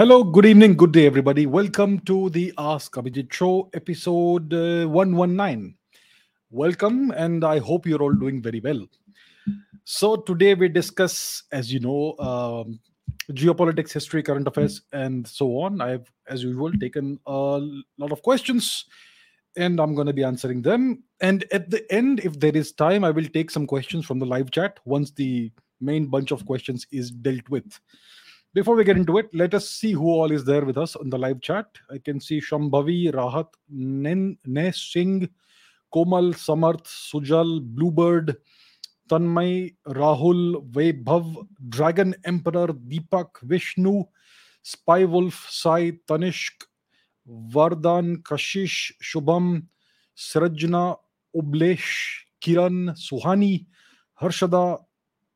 Hello, good evening, good day, everybody. Welcome to the Ask Abhijit Show, episode uh, 119. Welcome, and I hope you're all doing very well. So, today we discuss, as you know, um, geopolitics, history, current affairs, and so on. I've, as usual, taken a lot of questions and I'm going to be answering them. And at the end, if there is time, I will take some questions from the live chat once the main bunch of questions is dealt with. Before we get into it, let us see who all is there with us on the live chat. I can see Shambhavi, Rahat, Nen, Ne Singh, Komal, Samarth, Sujal, Bluebird, Tanmay, Rahul, Vaibhav, Dragon Emperor, Deepak, Vishnu, Spy Wolf, Sai, Tanishk, Vardhan, Kashish, Shubham, Srajna, Ublesh, Kiran, Suhani, Harshada,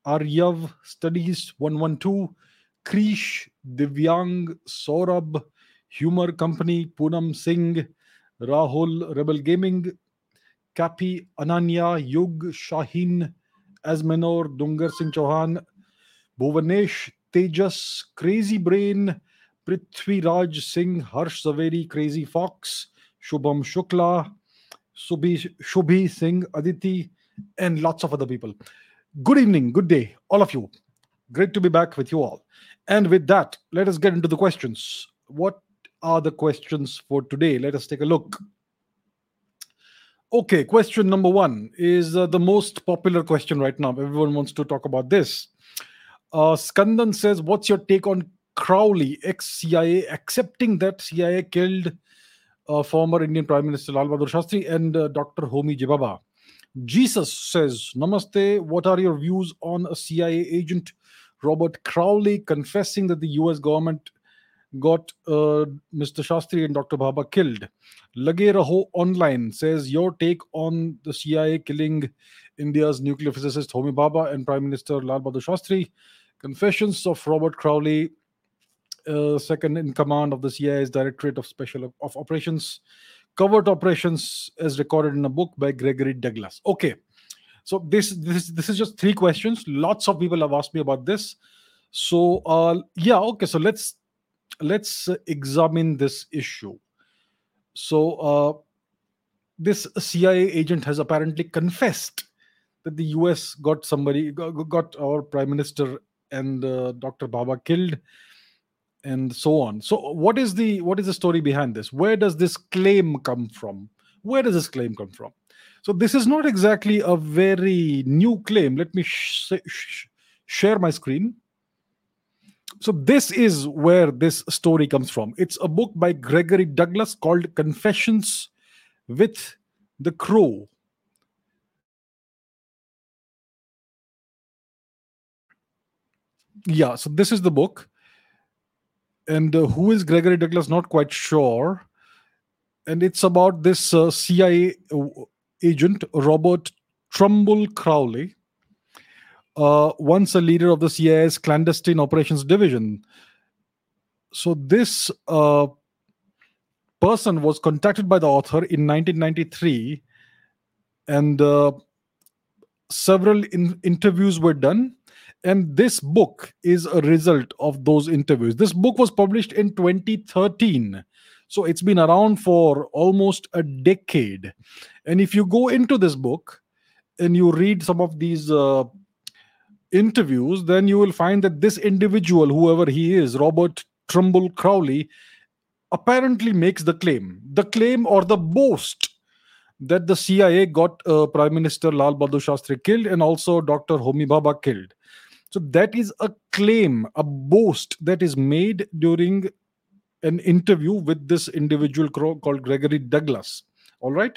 Aryav, Studies 112, Krish, Divyang, Saurabh, Humor Company, Poonam Singh, Rahul, Rebel Gaming, Kapi, Ananya, Yug, Shaheen, Asmenor, Dungar Singh Chauhan, Bhuvanesh, Tejas, Crazy Brain, Prithvi Raj Singh, Harsh Zaveri, Crazy Fox, Shubham Shukla, Subhi, Shubhi Singh, Aditi, and lots of other people. Good evening, good day, all of you. Great to be back with you all. And with that, let us get into the questions. What are the questions for today? Let us take a look. Okay, question number one is uh, the most popular question right now. Everyone wants to talk about this. Uh, Skandan says, What's your take on Crowley, ex CIA, accepting that CIA killed uh, former Indian Prime Minister Lal Bahadur Shastri and uh, Dr. Homi J. Bhabha? Jesus says, Namaste. What are your views on a CIA agent, Robert Crowley, confessing that the US government got uh, Mr. Shastri and Dr. Bhabha killed? Lage Raho Online says, Your take on the CIA killing India's nuclear physicist Homi Bhabha and Prime Minister Lal Bahadur Shastri? Confessions of Robert Crowley, uh, second in command of the CIA's Directorate of Special of Operations, covert operations as recorded in a book by Gregory Douglas. Okay, so this this this is just three questions. Lots of people have asked me about this. So uh, yeah, okay. So let's let's examine this issue. So uh, this CIA agent has apparently confessed that the US got somebody got, got our prime minister and uh, Dr. Bhabha killed and so on so what is the what is the story behind this where does this claim come from where does this claim come from so this is not exactly a very new claim. Let me sh- sh- share my screen. So this is where this story comes from. It's a book by gregory douglas called confessions with the crow. Yeah so this is the book. And uh, who is Gregory Douglas? Not quite sure. And it's about this uh, CIA uh, agent, Robert Trumbull Crowley, uh, once a leader of the CIA's clandestine operations division. So this uh, person was contacted by the author in 1993, and uh, several in- interviews were done and this book is a result of those interviews this book was published in 2013 so it's been around for almost a decade and if you go into this book and you read some of these uh, interviews then you will find that this individual whoever he is robert trumbull crowley apparently makes the claim the claim or the boast that the cia got uh, prime minister lal bahadur shastri killed and also dr homi bhabha killed so that is a claim, a boast that is made during an interview with this individual called Gregory Douglas. All right.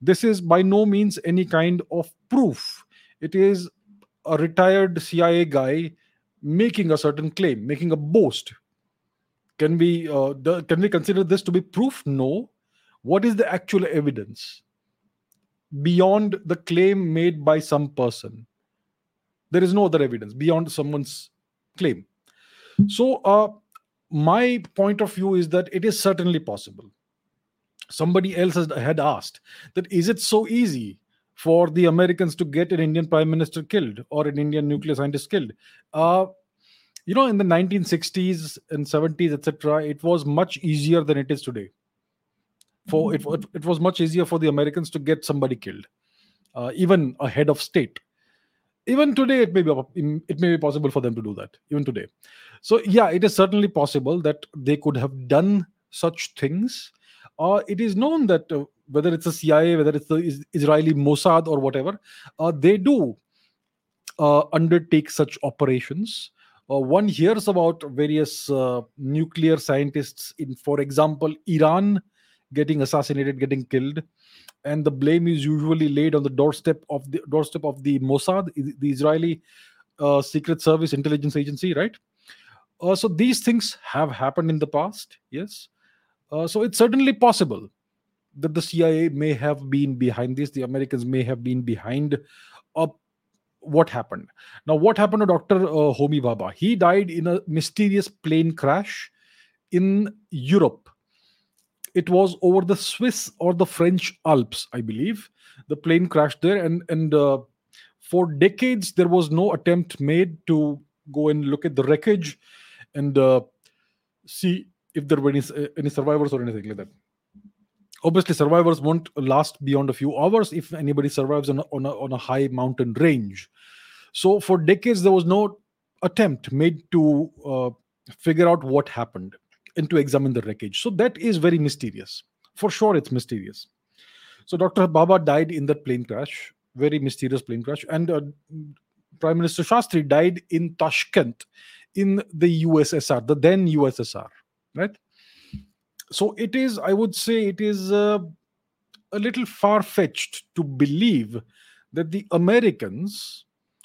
This is by no means any kind of proof. It is a retired CIA guy making a certain claim, making a boast. Can we uh, the, can we consider this to be proof? No. What is the actual evidence beyond the claim made by some person? There is no other evidence beyond someone's claim. So, uh, my point of view is that it is certainly possible. Somebody else had asked that is it so easy for the Americans to get an Indian prime minister killed or an Indian nuclear scientist killed? Uh, you know in the 1960s and 70s etc it was much easier than it is today. For it, it, it was much easier for the americans to get somebody killed uh, even a head of state. Even today it may be it may be possible for them to do that even today. So yeah it is certainly possible that they could have done such things uh, it is known that uh, whether it's the cia whether it's the israeli mossad or whatever uh, they do uh, undertake such operations uh, one hears about various uh, nuclear scientists in for example iran getting assassinated getting killed and the blame is usually laid on the doorstep of the doorstep of the Mossad, the Israeli Secret Service intelligence agency, right? So these things have happened in the past, yes. Uh, so it's certainly possible that the CIA may have been behind this. The Americans may have been behind uh, what happened. Now, what happened to Dr. Uh, Homi Bhabha? He died in a mysterious plane crash in Europe it was over the Swiss or the French Alps, I believe. The plane crashed there, and and uh, for decades there was no attempt made to go and look at the wreckage and uh, see if there were any, any survivors or anything like that. Obviously, survivors won't last beyond a few hours if anybody survives on a, on a, on a high mountain range. So, for decades, there was no attempt made to uh, figure out what happened and to examine the wreckage. So that is very mysterious. For sure, it's mysterious. So Dr. Bhabha died in that plane crash, very mysterious plane crash, and uh, Prime Minister Shastri died in Tashkent, in the USSR, the then USSR, right? So it is, I would say, it is uh, a little far fetched to believe that the Americans,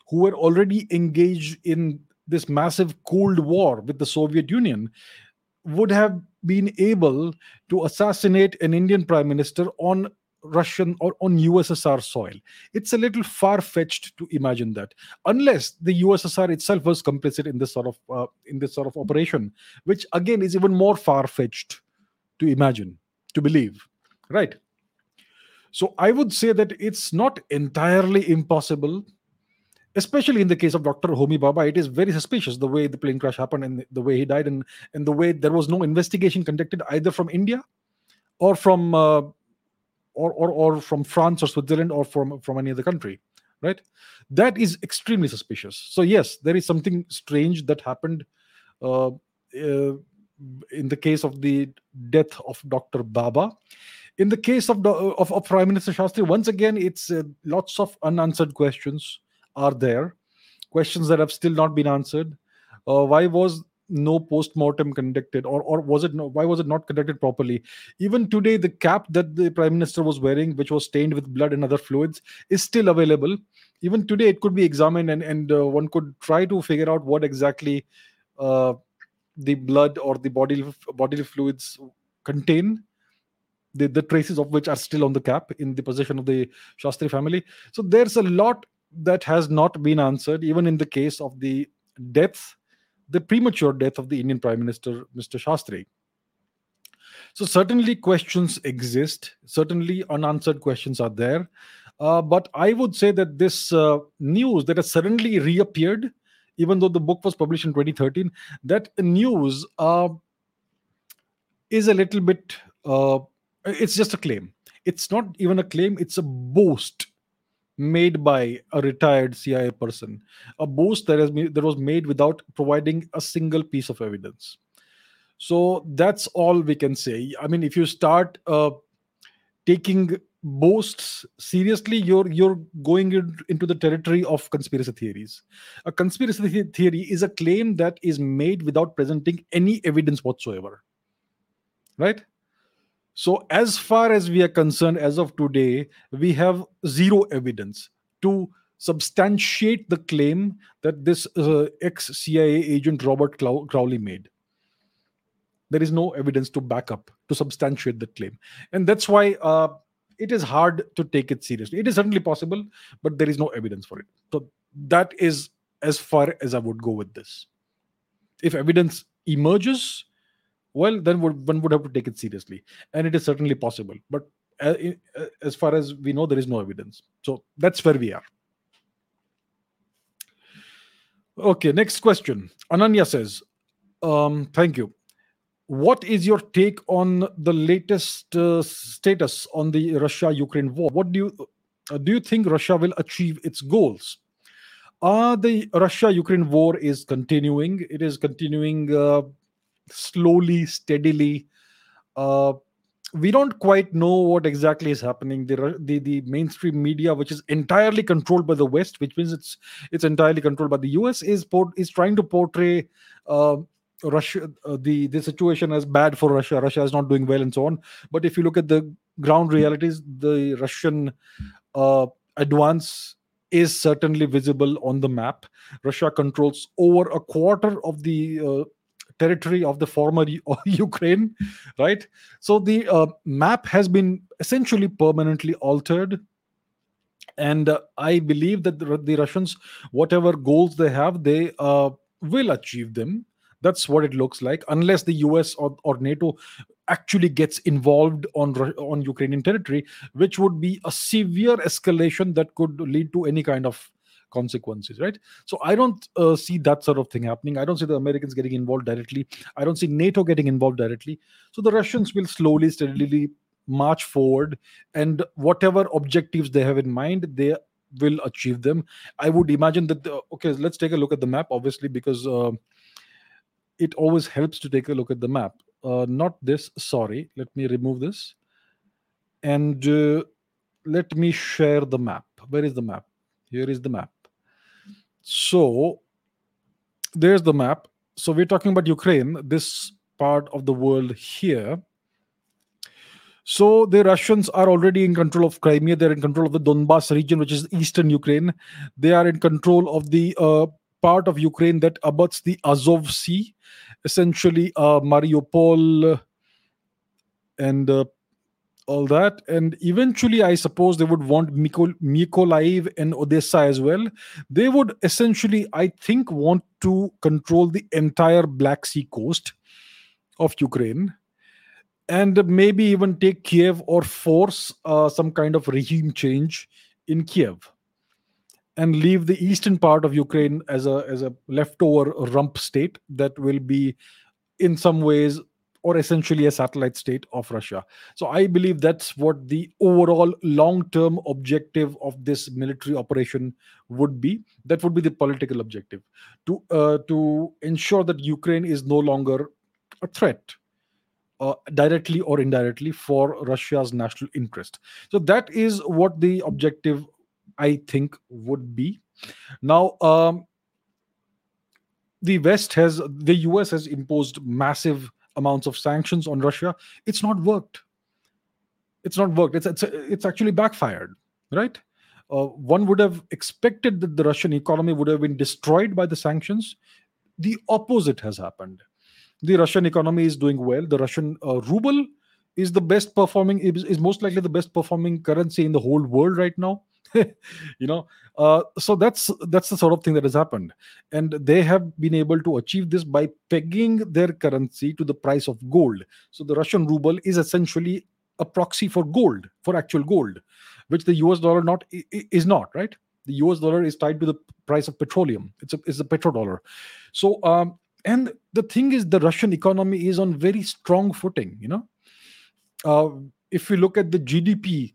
who were already engaged in this massive Cold War with the Soviet Union, would have been able to assassinate an Indian prime minister on Russian or on USSR soil. It's a little far fetched to imagine that, unless the USSR itself was complicit in this sort of uh, in this sort of operation, which again is even more far fetched to imagine, to believe, right? So I would say that it's not entirely impossible especially in the case of Dr. Homi Bhabha, it is very suspicious the way the plane crash happened and the way he died, and, and the way there was no investigation conducted either from India or from uh, or, or or from France or Switzerland or from from any other country, right? That is extremely suspicious. So yes, there is something strange that happened uh, uh, in the case of the death of Dr. Bhabha. In the case of, of, of Prime Minister Shastri, once again, it's uh, lots of unanswered questions are there questions that have still not been answered uh, why was no post-mortem conducted or, or was it no, why was it not conducted properly? Even today the cap that the prime minister was wearing which was stained with blood and other fluids is still available. Even today it could be examined and, and uh, one could try to figure out what exactly uh, the blood or the bodily bodily fluids contain the, the traces of which are still on the cap in the possession of the shastri family. So there's a lot that has not been answered, even in the case of the death, the premature death of the Indian Prime Minister, Mr. Shastri. So, certainly, questions exist. Certainly, unanswered questions are there. Uh, but I would say that this uh, news that has suddenly reappeared, even though the book was published in 2013, that news uh, is a little bit, uh, it's just a claim. It's not even a claim, it's a boast made by a retired CIA person, a boast that has that was made without providing a single piece of evidence. So that's all we can say. I mean, if you start uh, taking boasts seriously, you're you're going into the territory of conspiracy theories. A conspiracy theory is a claim that is made without presenting any evidence whatsoever. Right? So, as far as we are concerned, as of today, we have zero evidence to substantiate the claim that this uh, ex CIA agent Robert Crowley made. There is no evidence to back up, to substantiate that claim. And that's why uh, it is hard to take it seriously. It is certainly possible, but there is no evidence for it. So, that is as far as I would go with this. If evidence emerges, well then one would have to take it seriously and it is certainly possible but uh, uh, as far as we know there is no evidence so that's where we are Okay, next question. Ananya says, um, thank you. What is your take on the latest uh, status on the Russia-Ukraine war? What do you uh, do? You think Russia will achieve its goals? Uh, the Russia-Ukraine war is continuing. It is continuing uh, slowly, steadily. Uh, we don't quite know what exactly is happening. The, the the mainstream media, which is entirely controlled by the West, which means it's it's entirely controlled by the US, is port, is trying to portray uh, Russia uh, the the situation as bad for Russia. Russia is not doing well and so on. But if you look at the ground realities, the Russian uh, advance is certainly visible on the map. Russia controls over a quarter of the uh, territory of the former Ukraine, right? So the uh, map has been essentially permanently altered. And uh, I believe that the, the, Russians, whatever goals they have, they uh, will achieve them. That's what it looks like, unless the US or, or NATO actually gets involved on on Ukrainian territory, which would be a severe escalation that could lead to any kind of consequences right? So i don't uh, see that sort of thing happening. I don't see the americans getting involved directly. I don't see nato getting involved directly. So the russians will slowly steadily march forward and whatever objectives they have in mind they will achieve them. I would imagine that the, okay let's take a look at the map obviously because uh, it always helps to take a look at the map. Uh, not this sorry let me remove this. And uh, let me share the map. Where is the map? Here is the map so there's the map. So we're talking about Ukraine, this part of the world here. So the Russians are already in control of Crimea. They're in control of the Donbas region, which is eastern Ukraine. They are in control of the uh, part of Ukraine that abuts the Azov Sea, essentially uh, Mariupol and uh, all that. And eventually, I suppose they would want Myko- Mykolaiv and Odessa as well. They would essentially, I think, want to control the entire Black Sea coast of Ukraine and maybe even take Kiev or force uh, some kind of regime change in Kiev and leave the eastern part of Ukraine as a as a leftover rump state that will be in some ways or essentially a satellite state of Russia. So I believe that's what the overall long term objective of this military operation would be. That would be the political objective to, uh, to ensure that Ukraine is no longer a threat. Uh, directly or indirectly for Russia's national interest. So that is what the objective, I think, would be. Now, um, the West has, the US has imposed massive amounts of sanctions on Russia, it's not worked. It's not worked. It's it's, it's actually backfired, right? Uh, one would have expected that the Russian economy would have been destroyed by the sanctions. The opposite has happened. The Russian economy is doing well. The Russian uh, ruble is the best performing, is, is most likely the best performing currency in the whole world right now. you know? Uh, so that's that's the sort of thing that has happened. And they have been able to achieve this by pegging their currency to the price of gold. So the russian ruble is essentially a proxy for gold for actual gold which the us dollar not is not right? The us dollar is tied to the price of petroleum. It's a it's a petrodollar. So um and the thing is the russian economy is on very strong footing you know? Uh, if we look at the gdp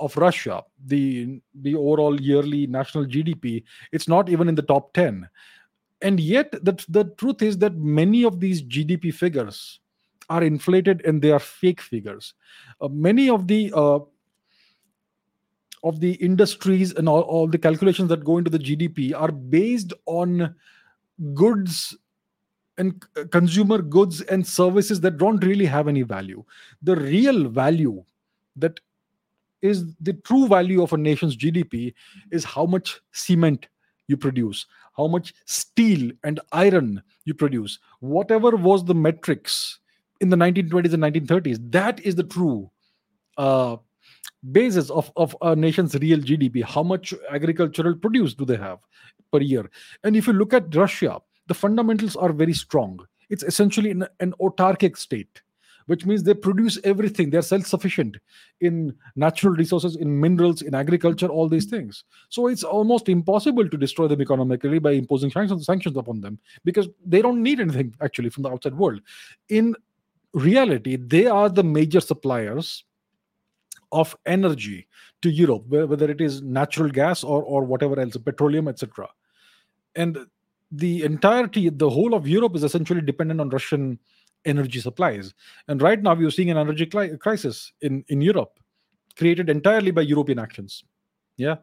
of Russia, the the overall yearly national GDP, it's not even in the top 10. And yet the, the truth is that many of these GDP figures are inflated and they are fake figures. Uh, many of the uh, of the industries and all, all the calculations that go into the GDP are based on goods and consumer goods and services that don't really have any value. The real value that is the true value of a nation's GDP is how much cement you produce, how much steel and iron you produce. Whatever was the metrics in the 1920s and 1930s, that is the true uh, basis of, of a nation's real GDP. How much agricultural produce do they have per year? And if you look at Russia, the fundamentals are very strong. It's essentially an, an autarkic state which means they produce everything. They're self sufficient in natural resources, in minerals, in agriculture, all these things. So it's almost impossible to destroy them economically by imposing sanctions, sanctions upon them because they don't need anything actually from the outside world. In reality, they are the major suppliers of energy to Europe, whether it is natural gas or, or whatever else, petroleum, etc. And the entirety, the whole of Europe is essentially dependent on Russian energy supplies. And right now, we're seeing an energy crisis in, in Europe, created entirely by European actions. Yeah.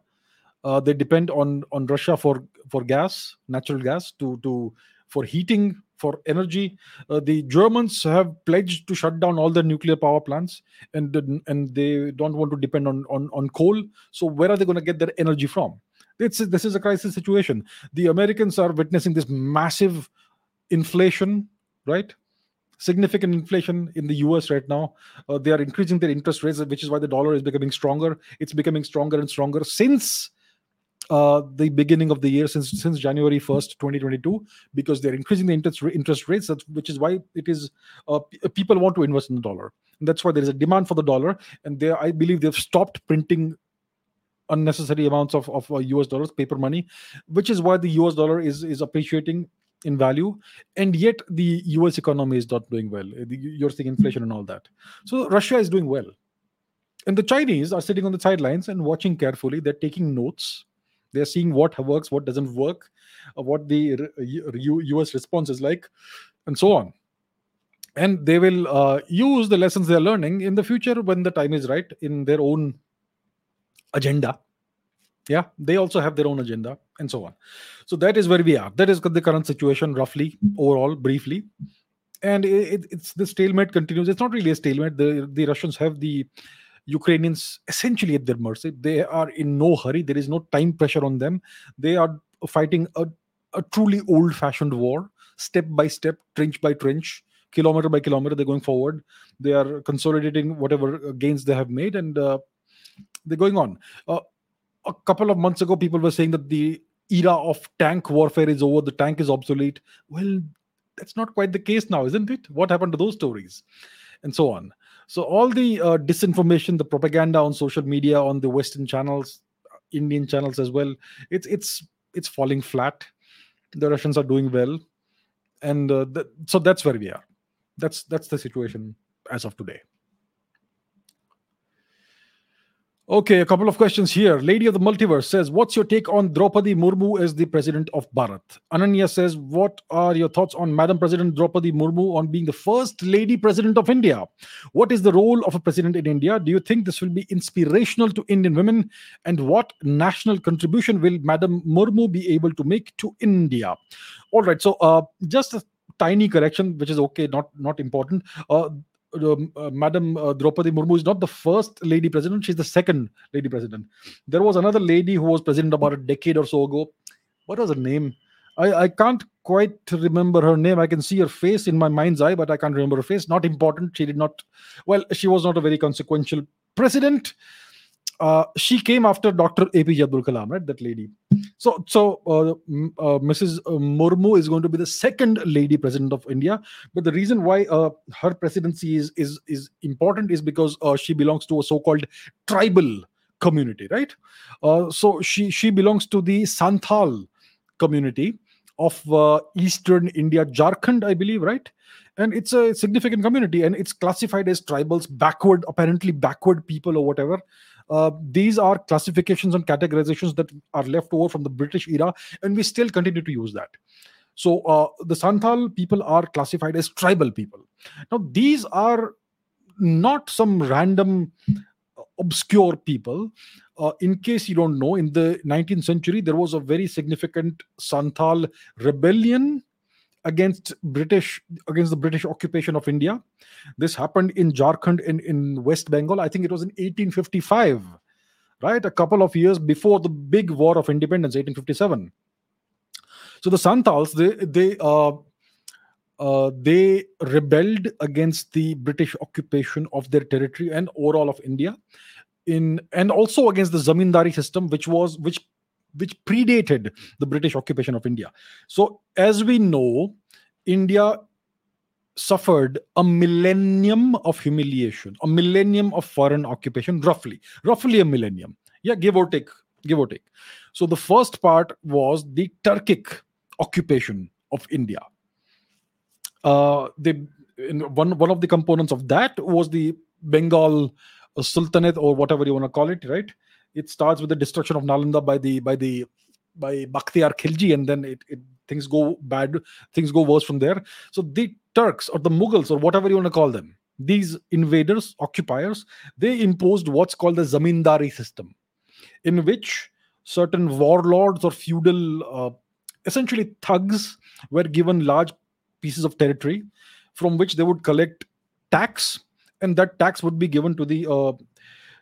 Uh, they depend on on Russia for for gas, natural gas, to to for heating for energy. Uh, the Germans have pledged to shut down all their nuclear power plants, and and they don't want to depend on on, on coal. So where are they going to get their energy from? It's this is a crisis situation. The Americans are witnessing this massive inflation, right? Significant inflation in the US right now. Uh, they are increasing their interest rates, which is why the dollar is becoming stronger. It's becoming stronger and stronger since uh, the beginning of the year since since January 1st 2022 because they're increasing the interest interest rates which is why it is uh, uh, people want to invest in the dollar and that's why there is a demand for the dollar and they I believe they've stopped printing unnecessary amounts of, of uh, US dollars paper money which is why the US dollar is is appreciating in value and yet the US economy is not doing well. You're seeing inflation and all that. So Russia is doing well. And the Chinese are sitting on the sidelines and watching carefully. They're taking notes. They're seeing what works, what doesn't work, uh, what the US response is like, and so on. And they will uh, use the lessons they're learning in the future when the time is right in their own agenda. Yeah, they also have their own agenda and so on. So that is where we are. That is the current situation, roughly, overall, briefly. And it, it's the stalemate continues. It's not really a stalemate. The the Russians have the Ukrainians essentially at their mercy. They are in no hurry. There is no time pressure on them. They are fighting a, a truly old fashioned war, step by step, trench by trench, kilometer by kilometer. They're going forward. They are consolidating whatever uh, gains they have made and uh, they're going on. Uh, a couple of months ago, people were saying that the era of tank warfare is over, the tank is obsolete. Well, that's not quite the case now, isn't it? What happened to those stories? And so on. So all the uh, disinformation, the propaganda on social media, on the Western channels, Indian channels as well, it's it's it's falling flat. The Russians are doing well, and uh, th- so that's where we are. That's that's the situation as of today. Okay, a couple of questions here. Lady of the Multiverse says, What's your take on Draupadi Murmu as the president of Bharat? Ananya says, What are your thoughts on Madam President Draupadi Murmu on being the first lady president of India? What is the role of a president in India? Do you think this will be inspirational to Indian women? And what national contribution will Madam Murmu be able to make to India? All right, so uh, just a tiny correction, which is okay, not not important. Uh, uh, Madam uh, Draupadi Murmu is not the first lady president; she's the second lady president. There was another lady who was president about a decade or so ago. What was her name? I, I can't quite remember her name. I can see her face in my mind's eye, but I can't remember her face. Not important. She did not. Well, she was not a very consequential president uh, she came after Dr. APJ Abdul Kalam, right? That lady. So, so uh, uh, Mrs. Uh, Murmu is going to be the second lady president of India. But the reason why uh, her presidency is is is important is because uh, she belongs to a so-called tribal community, right? so she she belongs to the Santhal community of Eastern India, Jharkhand, I believe, right? and it's a significant community and it's classified as tribals backward apparently backward people or whatever uh, these are classifications and categorizations that are left over from the British era, and we still continue to use that. So uh, the Santhal people are classified as tribal people. Now, these are not some random uh, obscure people. Uh, in case you don't know, in the 19th century, there was a very significant Santhal rebellion against British against the British occupation of India. This happened in Jharkhand in, in West Bengal. I think it was in 1855, right? A couple of years before the big war of independence, 1857. So the Santals, they they uh, uh, they rebelled against the British occupation of their territory and overall of India, in and also against the zamindari system, which was which which predated the British occupation of India. So, as we know, India suffered a millennium of humiliation, a millennium of foreign occupation, roughly, roughly a millennium. Yeah, give or take, give or take. So the first part was the Turkic occupation of India. Uh, the one one of the components of that was the Bengal Sultanate or whatever you want to call it, right? It starts with the destruction of Nalanda by the by the by Bakhtiar Khilji, and then it, it things go bad, things go worse from there. So the Turks or the Mughals or whatever you want to call them, these invaders, occupiers, they imposed what's called the zamindari system, in which certain warlords or feudal, uh, essentially thugs, were given large pieces of territory from which they would collect tax, and that tax would be given to the uh,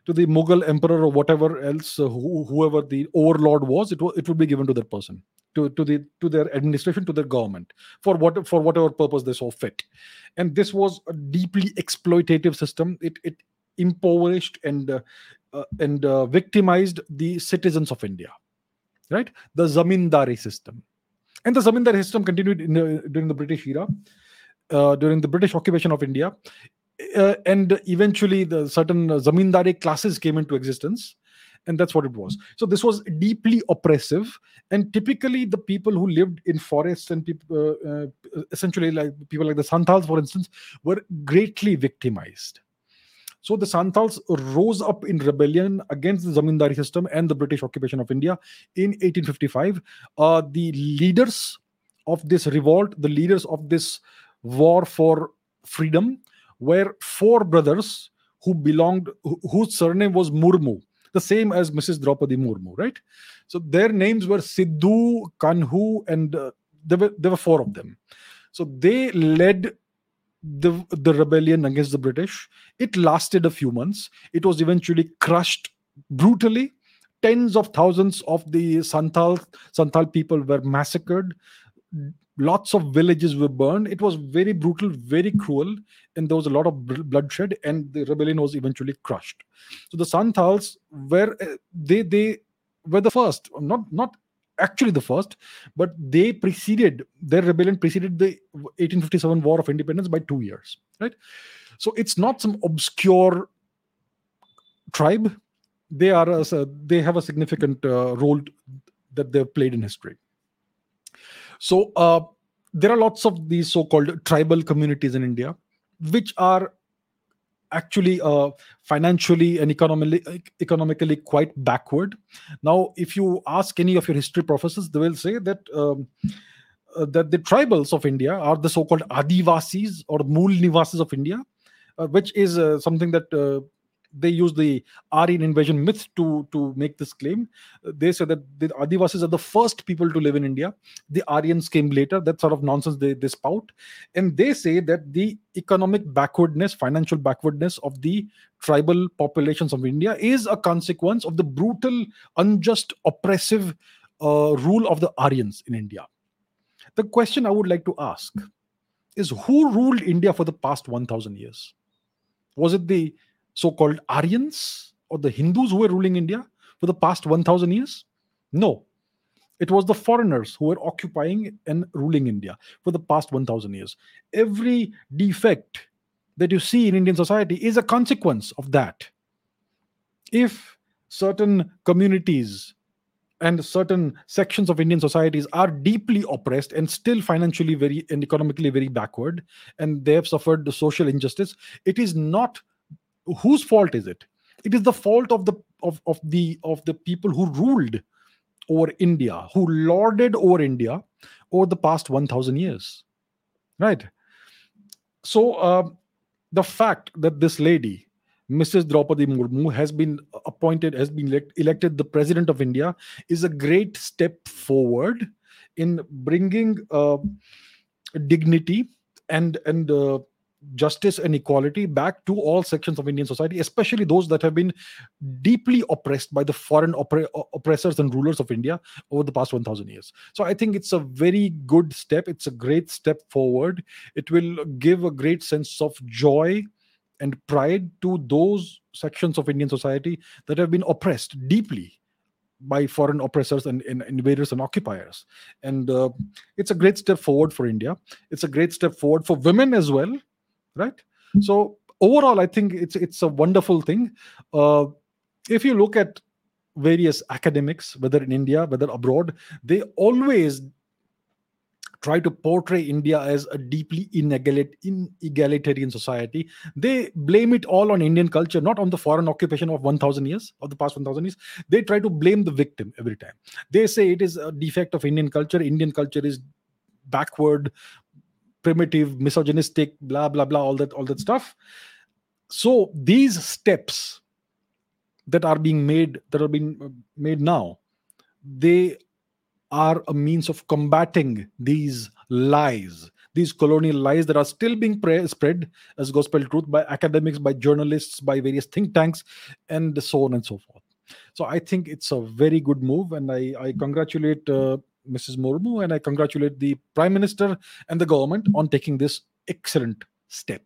to the Mughal emperor or whatever else, uh, who, whoever the overlord was, it, w- it would be given to that person, to, to the to their administration, to their government, for what for whatever purpose they saw fit. And this was a deeply exploitative system. It it impoverished and uh, uh, and uh, victimized the citizens of India, right? The zamindari system, and the zamindari system continued in the, during the British era. Uh, during the British occupation of India, uh, and eventually the certain uh, zamindari classes came into existence and that's what it was. So this was deeply oppressive and typically the people who lived in forests and people uh, uh, essentially like people like the santals for instance were greatly victimized. So the santals rose up in rebellion against the zamindari system and the british occupation of india in 1855 uh, the leaders of this revolt the leaders of this war for freedom were four brothers who belonged, whose surname was Murmu, the same as Mrs. Draupadi Murmu, right? So their names were Sidhu, Kanhu, and uh, there were there were four of them. So they led the the rebellion against the British. It lasted a few months. It was eventually crushed brutally. Tens of thousands of the Santal Santal people were massacred lots of villages were burned. It was very brutal very cruel and there was a lot of bloodshed and the rebellion was eventually crushed. So the santals were uh, they they were the first not not actually the first but they preceded their rebellion preceded the 1857 war of independence by 2 years right? So it's not some obscure tribe. They are a, they have a significant uh, role that they've played in history so uh, there are lots of these so-called tribal communities in India, which are actually uh, financially and economically economically quite backward. Now, if you ask any of your history professors, they will say that. Um, uh, that the tribals of India are the so-called Adivasis or Mool Nivasis of India, uh, which is uh, something that uh, they use the Aryan invasion myth to to make this claim. They say that the Adivasis are the first people to live in India. The Aryans came later. That sort of nonsense they, they spout. And they say that the economic backwardness, financial backwardness of the tribal populations of India is a consequence of the brutal, unjust, oppressive uh, rule of the Aryans in India. The question I would like to ask is who ruled India for the past 1000 years? Was it the so called Aryans or the Hindus who were ruling India for the past 1000 years? No. It was the foreigners who were occupying and ruling India for the past 1000 years. Every defect that you see in Indian society is a consequence of that. If certain communities and certain sections of Indian societies are deeply oppressed and still financially very and economically very backward, and they have suffered the social injustice, it is not whose fault is it? It is the fault of the of, of the of the people who ruled over india who lorded over india over the past 1000 years right? So uh, the fact that this lady mrs draupadi murmu has been appointed has been elect, elected the president of india is a great step forward in bringing uh, dignity and and uh, justice and equality back to all sections of Indian society, especially those that have been deeply oppressed by the foreign oppre- oppressors and rulers of India over the past 1000 years. So I think it's a very good step. It's a great step forward. It will give a great sense of joy and pride to those sections of Indian society that have been oppressed deeply by foreign oppressors and, and invaders and occupiers. And uh, it's a great step forward for India. It's a great step forward for women as well, right? So overall, I think it's it's a wonderful thing. Uh, if you look at various academics, whether in India, whether abroad, they always try to portray India as a deeply inegalitarian society. They blame it all on Indian culture, not on the foreign occupation of 1,000 years, of the past 1,000 years. They try to blame the victim every time. They say it is a defect of Indian culture. Indian culture is backward, primitive, misogynistic, blah, blah, blah, all that, all that stuff. So these steps that are being made, that are being made now, they are a means of combating these lies these colonial lies that are still being pre- spread as gospel truth by academics by journalists by various think tanks and so on and so forth so i think it's a very good move and i, I congratulate uh, mrs murmu and i congratulate the prime minister and the government on taking this excellent step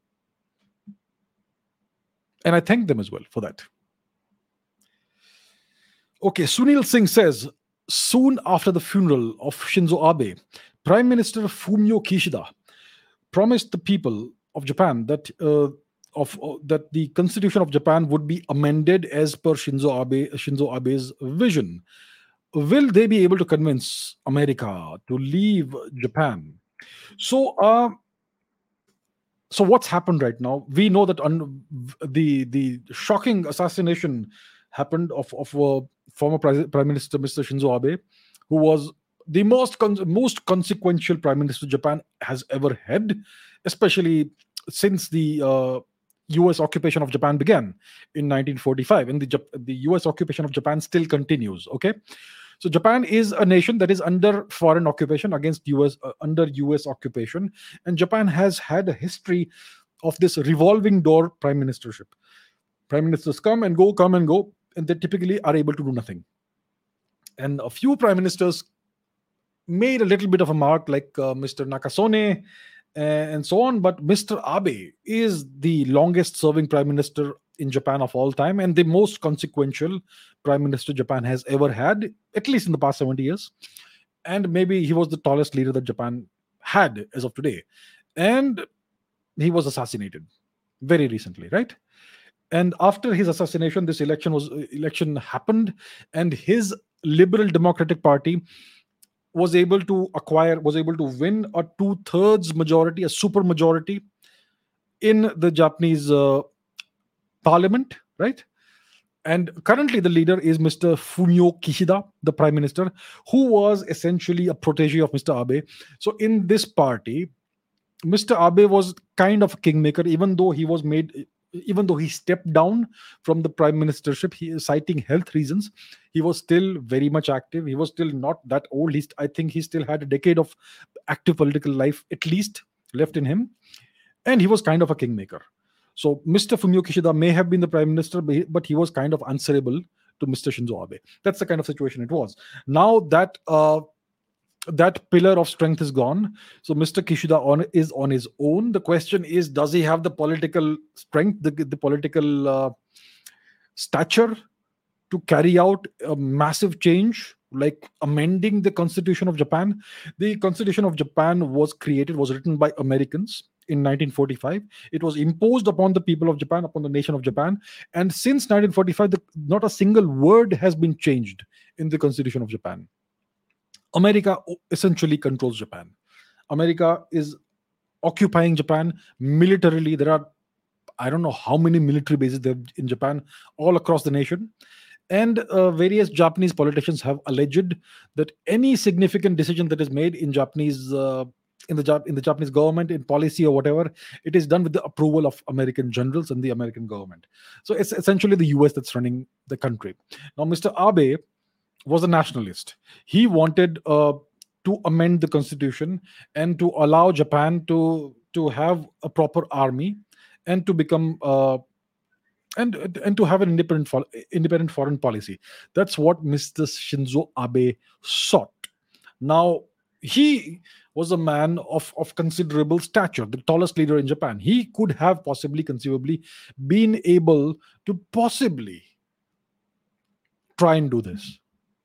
and i thank them as well for that Okay, Sunil Singh says soon after the funeral of Shinzo Abe, Prime Minister Fumio Kishida promised the people of Japan that uh, of uh, that the constitution of Japan would be amended as per Shinzo Abe Shinzo Abe's vision. Will they be able to convince America to leave Japan? So, uh, so what's happened right now? We know that un- the the shocking assassination happened of of uh, former Prime Minister Mr. Shinzo Abe, who was the most con- most consequential prime minister Japan has ever had, especially since the uh, U.S. occupation of Japan began in 1945, and the the U.S. occupation of Japan still continues. Okay, so Japan is a nation that is under foreign occupation against U.S. Uh, under U.S. occupation, and Japan has had a history of this revolving door prime ministership. Prime ministers come and go, come and go and they typically are able to do nothing. And a few prime ministers made a little bit of a mark, like uh, Mr. Nakasone and so on. But Mr. Abe is the longest serving prime minister in Japan of all time and the most consequential prime minister Japan has ever had, at least in the past 70 years. And maybe he was the tallest leader that Japan had as of today. And he was assassinated very recently, right? and after his assassination this election was uh, election happened and his liberal democratic party was able to acquire was able to win a two-thirds majority a super majority in the japanese uh, parliament right? And currently the leader is mr fumio kishida the prime minister who was essentially a protege of mr abe. So in this party mr abe was kind of a kingmaker even though he was made even though he stepped down from the prime ministership he is citing health reasons. He was still very much active. He was still not that old. He's, i think he still had a decade of active political life at least left in him. And he was kind of a kingmaker. So mr fumio kishida may have been the prime minister but he was kind of answerable to mr shinzo abe. That's the kind of situation it was. Now that uh, that pillar of strength is gone. So Mr. Kishida on is on his own. The question is, does he have the political strength, the, the political uh, stature to carry out a massive change, like amending the Constitution of Japan? The Constitution of Japan was created, was written by Americans in 1945. It was imposed upon the people of Japan, upon the nation of Japan. And since 1945, the, not a single word has been changed in the Constitution of Japan America essentially controls Japan. America is occupying Japan militarily. There are, I don't know how many military bases there in Japan, all across the nation. And uh, various Japanese politicians have alleged that any significant decision that is made in Japanese uh, in the Jap- in the Japanese government, in policy or whatever, it is done with the approval of American generals and the American government. So it's essentially the US that's running the country. Now, Mr. Abe was a nationalist. He wanted uh, to amend the constitution and to allow Japan to to have a proper army and to become uh, and and to have an independent independent foreign policy. That's what Mr. Shinzo Abe sought. Now he was a man of, of considerable stature, the tallest leader in Japan. He could have possibly, conceivably, been able to possibly try and do this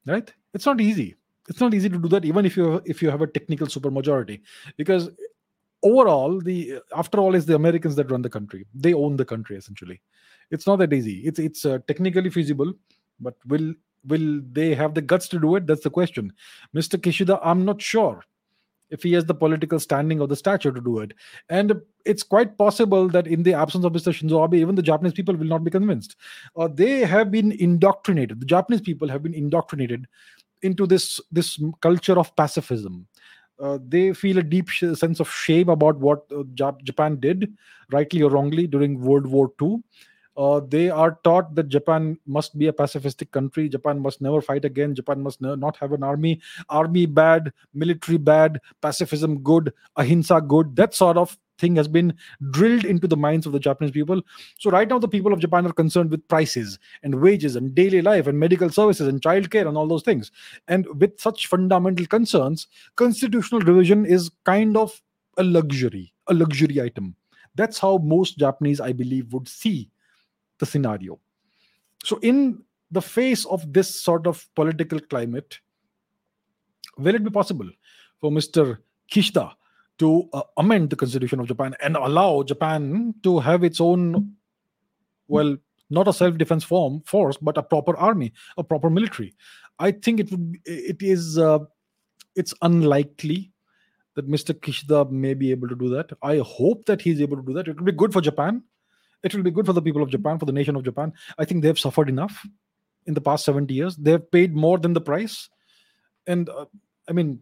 right? It's not easy. It's not easy to do that, even if you if you have a technical supermajority, because overall, the after all, is the Americans that run the country. They own the country essentially. It's not that easy. It's it's uh, technically feasible, but will will they have the guts to do it? That's the question. Mr. Kishida, I'm not sure if he has the political standing or the stature to do it. And it's quite possible that in the absence of Mr. Shinzo Abe, even the Japanese people will not be convinced. Uh, they have been indoctrinated. The Japanese people have been indoctrinated into this this culture of pacifism. Uh, they feel a deep sh- sense of shame about what uh, Jap- Japan did, rightly or wrongly, during World War II uh, they are taught that Japan must be a pacifistic country. Japan must never fight again. Japan must ne- not have an army. Army bad, military bad, pacifism good, ahimsa good. That sort of thing has been drilled into the minds of the Japanese people. So right now, the people of Japan are concerned with prices and wages and daily life and medical services and childcare and all those things. And with such fundamental concerns, constitutional revision is kind of a luxury, a luxury item. That's how most Japanese, I believe, would see the scenario. So, in the face of this sort of political climate, will it be possible for Mr. Kishida to uh, amend the constitution of Japan and allow Japan to have its own, well, not a self-defense form force, but a proper army, a proper military? I think it would. It is. Uh, it's unlikely that Mr. Kishida may be able to do that. I hope that he's able to do that. It would be good for Japan it will be good for the people of Japan, for the nation of Japan. I think they've suffered enough in the past 70 years. They've paid more than the price. And uh, I mean,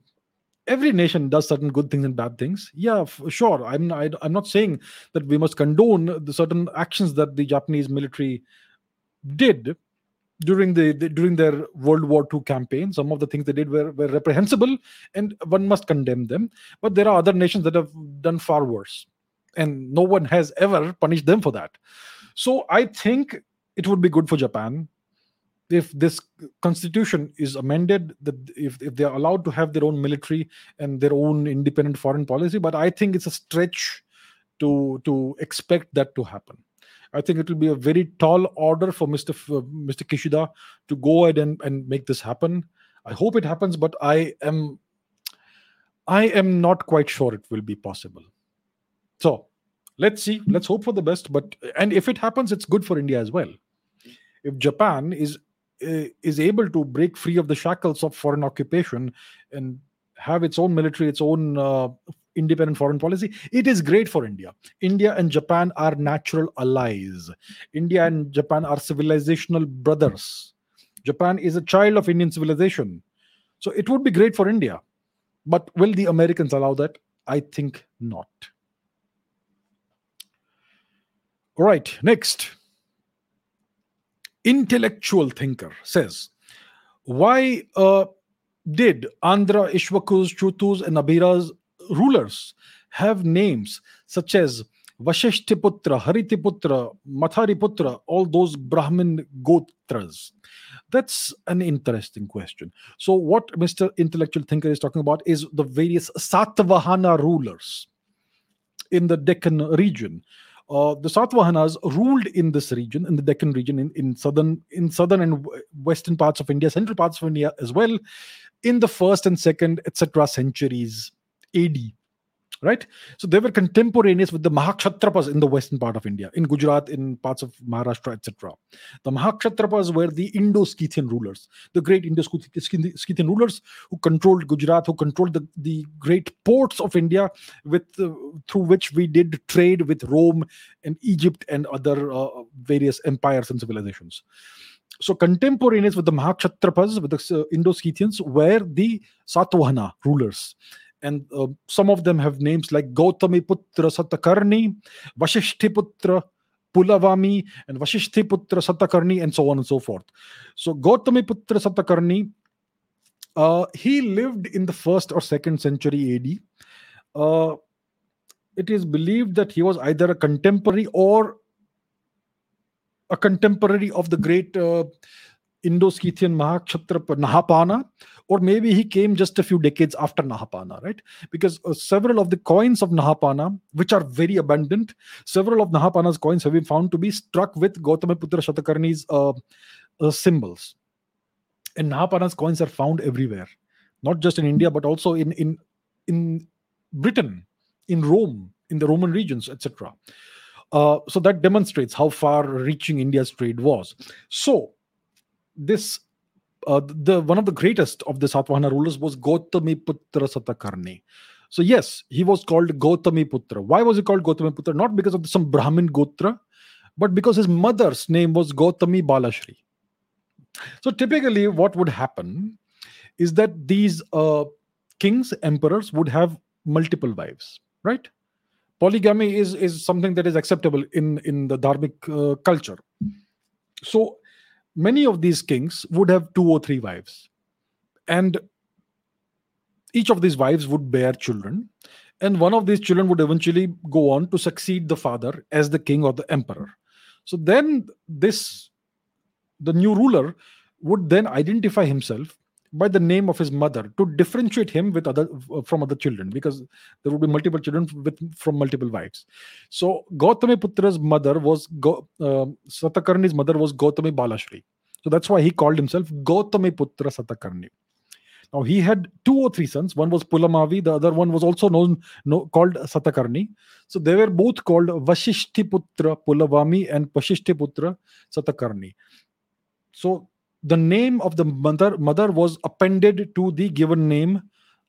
every nation does certain good things and bad things. Yeah, sure. I'm I, am i am not saying that we must condone the certain actions that the Japanese military did during the, the, during their World War II campaign. Some of the things they did were, were reprehensible, and one must condemn them. But there are other nations that have done far worse and no one has ever punished them for that. So i think it would be good for japan if this constitution is amended that if, if they're allowed to have their own military and their own independent foreign policy but i think it's a stretch to to expect that to happen. I think it will be a very tall order for mr F- mr kishida to go ahead and, and make this happen. I hope it happens but i am i am not quite sure it will be possible so let's see. Let's hope for the best. But and if it happens, it's good for India as well. If Japan is uh, is able to break free of the shackles of foreign occupation and have its own military, its own uh, independent foreign policy, it is great for India. India and Japan are natural allies. India and Japan are civilizational brothers. Japan is a child of Indian civilization. So it would be great for India. But will the Americans allow that? I think not. All right, next. Intellectual thinker says, why uh, did Andhra, Ishwakus, Chutus, and Abhira's rulers have names such as Vashishtiputra, Haritiputra, Mathariputra, all those Brahmin Gotras? That's an interesting question. So, what Mr. Intellectual Thinker is talking about is the various Satvahana rulers in the Deccan region uh, the Satavahanas ruled in this region, in the Deccan region, in, in southern, in southern and western parts of India, central parts of India as well, in the first and second, etc., centuries AD right? So they were contemporaneous with the Mahakshatrapas in the western part of India, in Gujarat, in parts of Maharashtra, etc. The Mahakshatrapas were the Indo-Scythian rulers, the great Indo-Scythian rulers who controlled Gujarat, who controlled the, the great ports of India, with uh, through which we did trade with Rome and Egypt and other uh, various empires and civilizations. So contemporaneous with the Mahakshatrapas, with the uh, Indo-Scythians, were the Satvahana rulers and uh, some of them have names like Gautami Putra Satakarni, Vashishti Putra Pulavami, and Vashishti Putra Satakarni, and so on and so forth. So Gautami Putra Satakarni, uh, he lived in the first or second century AD. Uh, it is believed that he was either a contemporary or a contemporary of the great uh, Indo-Scythian Mahakshatrapa Nahapana, or maybe he came just a few decades after Nahapana, right? Because uh, several of the coins of Nahapana, which are very abundant, several of Nahapana's coins have been found to be struck with Gautamiputra Shatakarni's uh, uh, symbols. And Nahapana's coins are found everywhere, not just in India, but also in, in, in Britain, in Rome, in the Roman regions, etc. Uh, so that demonstrates how far reaching India's trade was. So, this uh, the one of the greatest of the Satvahana rulers was Gautami Putra Satakarni. So yes, he was called Gautami Putra. Why was he called Gautami Putra? Not because of some Brahmin Gotra, but because his mother's name was Gautami Balashri. So typically, what would happen is that these uh, kings, emperors would have multiple wives, right? Polygamy is is something that is acceptable in in the Dharmic uh, culture. So many of these kings would have two or three wives, and each of these wives would bear children, and one of these children would eventually go on to succeed the father as the king or the emperor. So then this the new ruler would then identify himself by the name of his mother to differentiate him with other from other children because there would be multiple children with from multiple wives. So gautami putra's mother was uh, satakarni's mother was gautami balashri. So that's why he called himself gautami putra satakarni. Now he had two or three sons. One was pulamavi the other one was also known no, called satakarni. So they were both called vashishti putra pulavami and vashishti putra satakarni. So the name of the mother mother was appended to the given name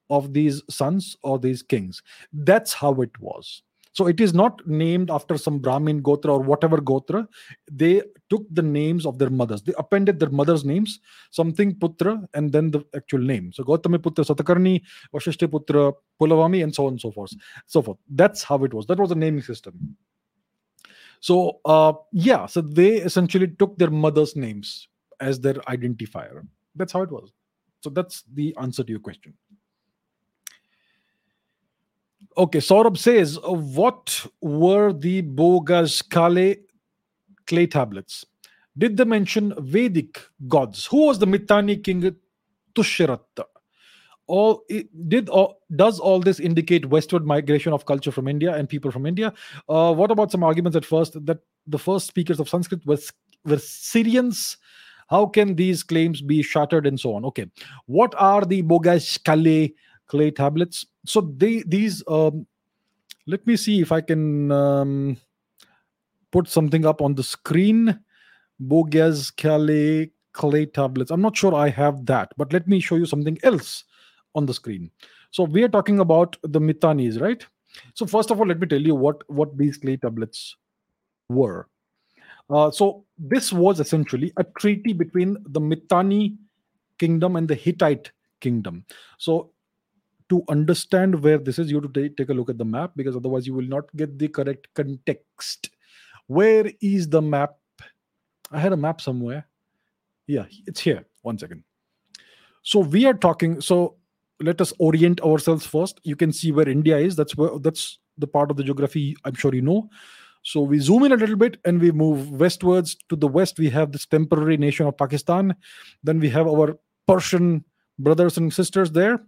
of these sons or these kings. That's how it was. So it is not named after some brahmin gotra or whatever gotra. They took the names of their mothers. They appended their mothers names something putra and then the actual name. So gautami putra satakarni vashishti putra pulavami and so on and so forth so forth. That's how it was. That was the naming system. So uh, yeah so they essentially took their mothers names as their identifier. That's how it was. So that's the answer to your question. Okay, Saurabh says, what were the Bogas Bogazkale clay tablets? Did they mention Vedic gods? Who was the Mitanni king Tusharatta? All did all, does all this indicate westward migration of culture from India and people from India? Uh, what about some arguments at first that the first speakers of Sanskrit were, were Syrians how can these claims be shattered and so on? Okay, what are the Bogazkale clay tablets? So they these um, let me see if I can um, put something up on the screen. Bogazkale clay tablets. I'm not sure I have that, but let me show you something else on the screen. So we are talking about the Mitannis, right? So first of all, let me tell you what what these clay tablets were. Uh, so this was essentially a treaty between the Mitanni kingdom and the Hittite kingdom. So to understand where this is, you have to take, a look at the map because otherwise you will not get the correct context. Where is the map? I had a map somewhere. Yeah, it's here. One second. So we are talking. So let us orient ourselves first. You can see where India is. That's where that's the part of the geography I'm sure you know. So we zoom in a little bit and we move westwards. To the west, we have this temporary nation of Pakistan. Then we have our Persian brothers and sisters there,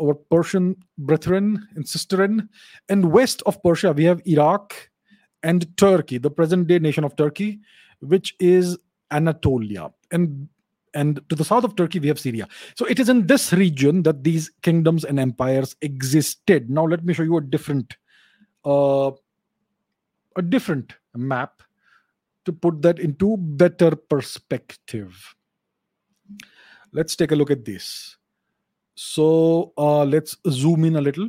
our Persian brethren and sisterin. And west of Persia, we have Iraq and Turkey, the present day nation of Turkey, which is Anatolia. And and to the south of Turkey, we have Syria. So it is in this region that these kingdoms and empires existed. Now, let me show you a different uh, a different map to put that into better perspective. Let's take a look at this. So uh, let's zoom in a little.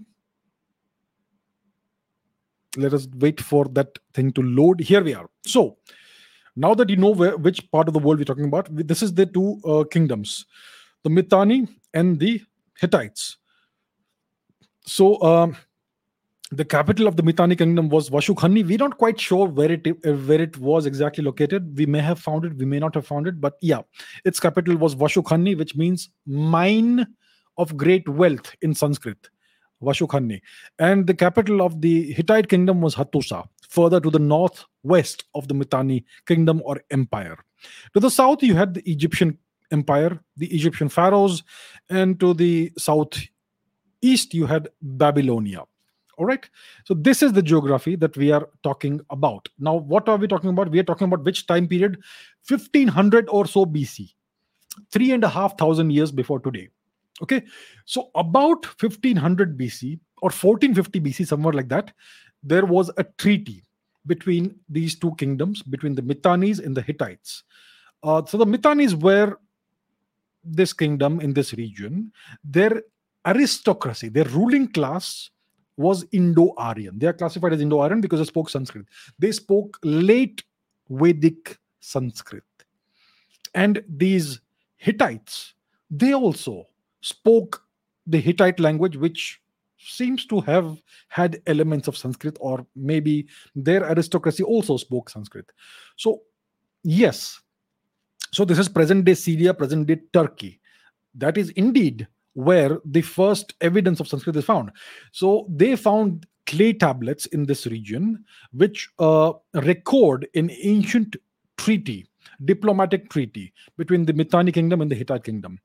Let us wait for that thing to load. Here we are. So now that you know where, which part of the world we're talking about, this is the two uh, kingdoms, the Mitanni and the Hittites. So um, the capital of the Mitanni kingdom was Vashukhani. We're not quite sure where it where it was exactly located. We may have found it, we may not have found it, but yeah, its capital was Vashukhani, which means mine of great wealth in Sanskrit. Vashukhani. And the capital of the Hittite kingdom was Hattusa, further to the northwest of the Mitanni kingdom or empire. To the south, you had the Egyptian empire, the Egyptian pharaohs, and to the southeast, you had Babylonia. All right. So this is the geography that we are talking about. Now, what are we talking about? We are talking about which time period? 1500 or so BC. three and a half thousand years before today. Okay, so about 1500 BC or 1450 BC, somewhere like that, there was a treaty between these two kingdoms, between the Mitannis and the Hittites. Uh, so the Mitannis were this kingdom in this region. Their aristocracy, their ruling class was Indo Aryan. They are classified as Indo Aryan because they spoke Sanskrit. They spoke late Vedic Sanskrit. And these Hittites, they also spoke the Hittite language, which seems to have had elements of Sanskrit, or maybe their aristocracy also spoke Sanskrit. So, yes, so this is present day Syria, present day Turkey. That is indeed where the first evidence of Sanskrit is found. So they found clay tablets in this region which uh, record an ancient treaty, diplomatic treaty between the Mitanni kingdom and the Hittite kingdom.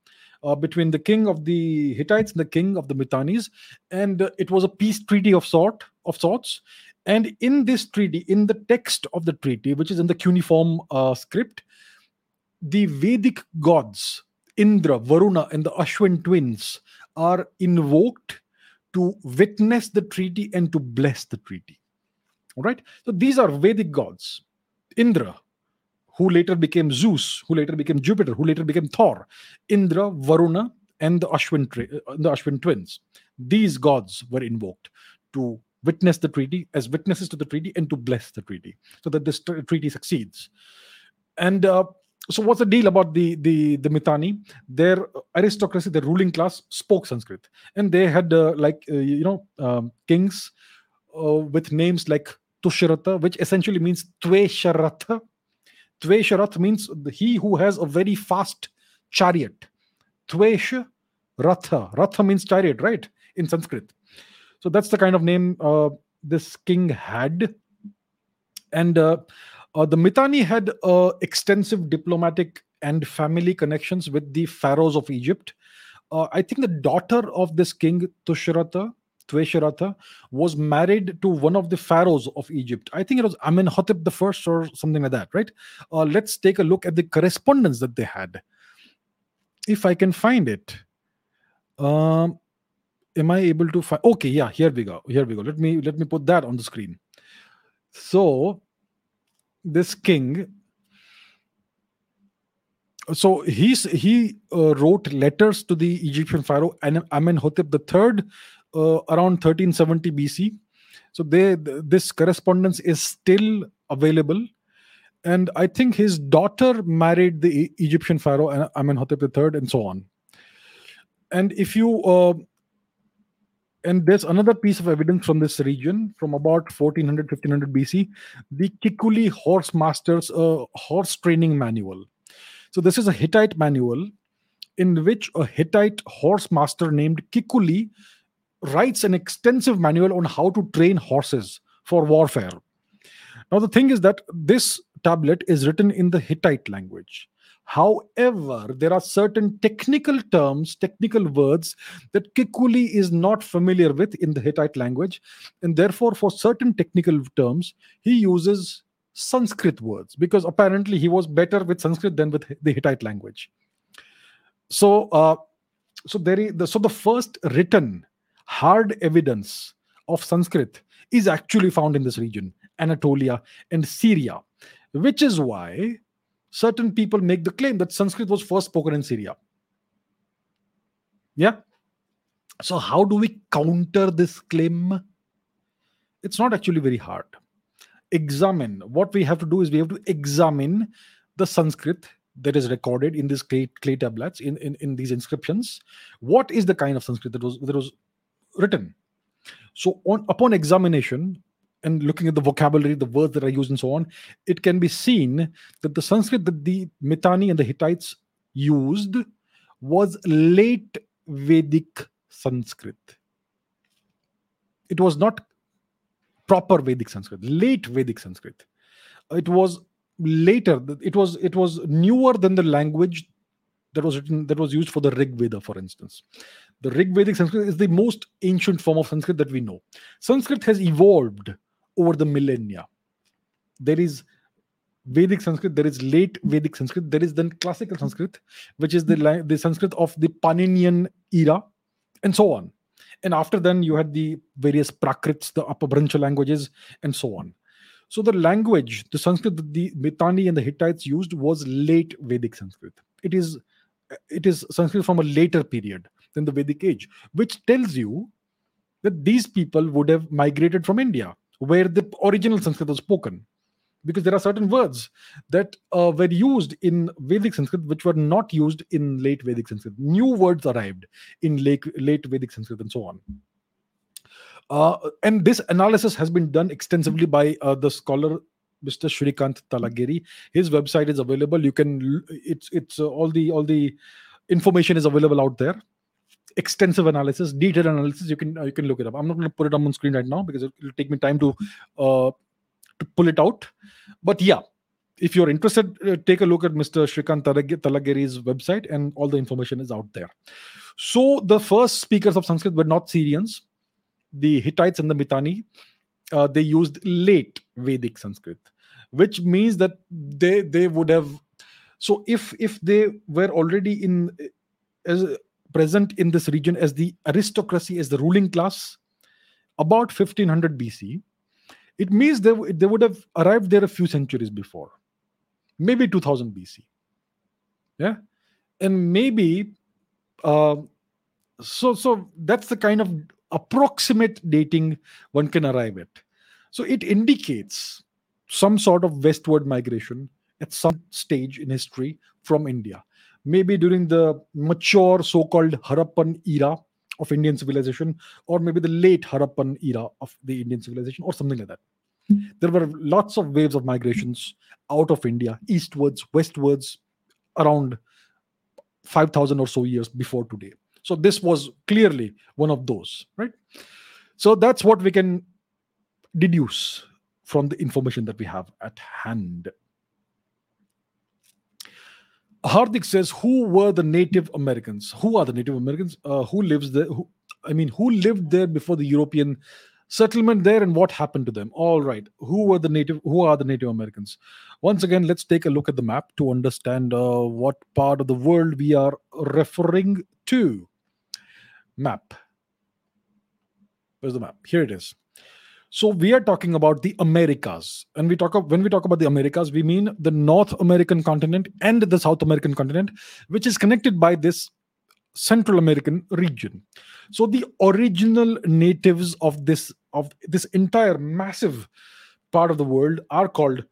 Uh, between the king of the Hittites and the king of the Mitannis, and uh, it was a peace treaty of sort of sorts. And in this treaty, in the text of the treaty, which is in the cuneiform uh, script, the Vedic gods Indra, Varuna, and the Ashwin twins are invoked to witness the treaty and to bless the treaty. All right. So these are Vedic gods. Indra, who later became Zeus, who later became Jupiter, who later became Thor. Indra, Varuna, and the Ashwin, uh, the Ashwin twins. These gods were invoked to witness the treaty as witnesses to the treaty and to bless the treaty so that this treaty succeeds. And uh, so what's the deal about the the the Mitanni? Their aristocracy, the ruling class, spoke Sanskrit, and they had uh, like uh, you know um, kings uh, with names like Tushratha, which essentially means Tvesharatha. Tvesharath means he who has a very fast chariot. Tvesh Ratha. Ratha means chariot, right? In Sanskrit. So that's the kind of name uh, this king had. And uh, the Mitanni had uh, extensive diplomatic and family connections with the pharaohs of Egypt. Uh, I think the daughter of this king, Tushratha, Tvesharatha, was married to one of the pharaohs of Egypt. I think it was Amenhotep the first or something like that, right? Uh, let's take a look at the correspondence that they had. If I can find it. Um, am I able to find? Okay, yeah, here we go. Here we go. Let me let me put that on the screen. So this king so he's he uh, wrote letters to the Egyptian pharaoh Amenhotep III uh, around 1370 BC. So they this correspondence is still available, and I think his daughter married the Egyptian pharaoh Amenhotep III, and so on. And if you uh, and there's another piece of evidence from this region from about 1400 1500 bc the kikuli horse masters uh, horse training manual. So this is a hittite manual in which a hittite horse master named kikuli writes an extensive manual on how to train horses for warfare. Now the thing is that this tablet is written in the hittite language However, there are certain technical terms, technical words that Kikuli is not familiar with in the Hittite language. And therefore, for certain technical terms, he uses Sanskrit words because apparently he was better with Sanskrit than with the Hittite language. So, uh, so there is the, so the first written hard evidence of Sanskrit is actually found in this region, Anatolia and Syria, which is why certain people make the claim that Sanskrit was first spoken in Syria. Yeah. So, how do we counter this claim? It's not actually very hard. Examine what we have to do is we have to examine the Sanskrit that is recorded in these clay, clay tablets, in, in, in these inscriptions. What is the kind of Sanskrit that was, that was written? So, on, upon examination, and looking at the vocabulary, the words that are used, and so on, it can be seen that the Sanskrit that the Mitanni and the Hittites used was late Vedic Sanskrit. It was not proper Vedic Sanskrit, late Vedic Sanskrit. It was later. It was it was newer than the language that was written that was used for the Rig Veda, for instance. The Rig Vedic Sanskrit is the most ancient form of Sanskrit that we know. Sanskrit has evolved over the millennia. There is Vedic Sanskrit, there is late Vedic Sanskrit, there is then classical Sanskrit, which is the, hmm. the Sanskrit of the Paninian era, and so on. And after then, you had the various Prakrits, the Apabhrancha languages, and so on. So the language, the Sanskrit that the Mitanni and the Hittites used was late Vedic Sanskrit. It is it is Sanskrit from a later period than the Vedic age, which tells you that these people would have migrated from India, where the original Sanskrit was spoken. Because there are certain words that uh, were used in Vedic Sanskrit which were not used in late Vedic Sanskrit. New words arrived in late, late Vedic Sanskrit and so on. Uh, and this analysis has been done extensively by uh, the scholar Mr. Shrikant Talageri. His website is available. You can it's it's uh, all the all the information is available out there. Extensive analysis, detailed analysis. You can uh, you can look it up. I'm not going to put it up on screen right now because it will take me time to uh, to pull it out. But yeah, if you're interested, uh, take a look at Mr. Shrikant Talageri's website, and all the information is out there. So the first speakers of Sanskrit were not Syrians the Hittites and the Mitanni, uh, they used late Vedic Sanskrit, which means that they they would have. So if if they were already in as present in this region as the aristocracy as the ruling class, about 1500 BC, it means they they would have arrived there a few centuries before, maybe 2000 BC. Yeah, and maybe. Uh, so so that's the kind of approximate dating one can arrive at. So it indicates some sort of westward migration at some stage in history from India. Maybe during the mature so called Harappan era of Indian civilization, or maybe the late Harappan era of the Indian civilization, or something like that. Hmm. There were lots of waves of migrations out of India, eastwards, westwards, around 5,000 or so years before today. So this was clearly one of those, right? So that's what we can deduce from the information that we have at hand. Hardik says, "Who were the Native Americans? Who are the Native Americans? Uh, who lives there? Who, I mean, who lived there before the European settlement there, and what happened to them? All right, who were the native? Who are the Native Americans? Once again, let's take a look at the map to understand uh, what part of the world we are referring to map. Where's the map? Here it is. So we are talking about the Americas. And we talk of, when we talk about the Americas, we mean the North American continent and the South American continent, which is connected by this Central American region. So the original natives of this of this entire massive part of the world are called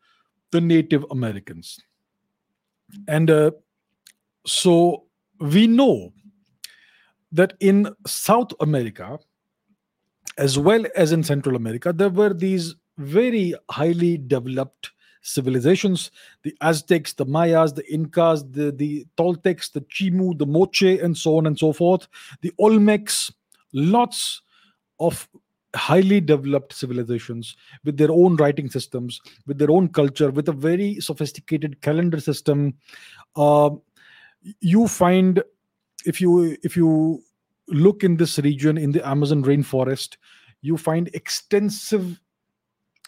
the Native Americans. And uh, so we know that in South America, as well as in Central America, there were these very highly developed civilizations the Aztecs, the Mayas, the Incas, the, the Toltecs, the Chimu, the Moche, and so on and so forth, the Olmecs, lots of highly developed civilizations with their own writing systems, with their own culture, with a very sophisticated calendar system. Uh, you find if you if you look in this region in the amazon rainforest you find extensive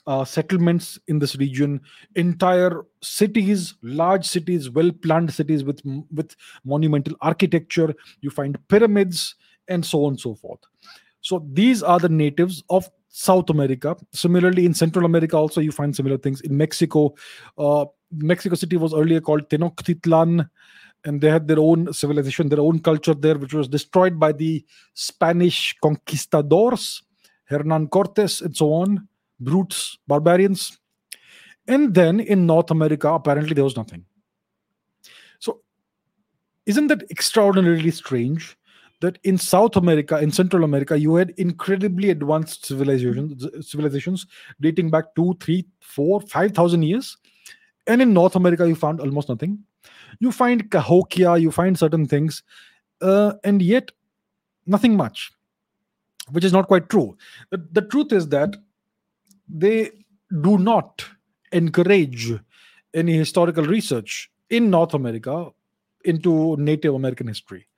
uh, settlements in this region. Entire cities large cities well planned cities with with monumental architecture. You find pyramids and so on and so forth. So these are the natives of south america. Similarly in central america also you find similar things. In mexico uh, mexico city was earlier called tenochtitlan and they had their own civilization, their own culture there, which was destroyed by the Spanish conquistadors, Hernan Cortes, and so on, brutes, barbarians. And then in North America, apparently there was nothing. So, isn't that extraordinarily strange? That in South America, in Central America, you had incredibly advanced civilizations, civilizations dating back two, three, four, five thousand years, and in North America, you found almost nothing you find Cahokia, you find certain things, uh, and yet nothing much, which is not quite true. The, the truth is that they do not encourage any historical research in North America into Native American history.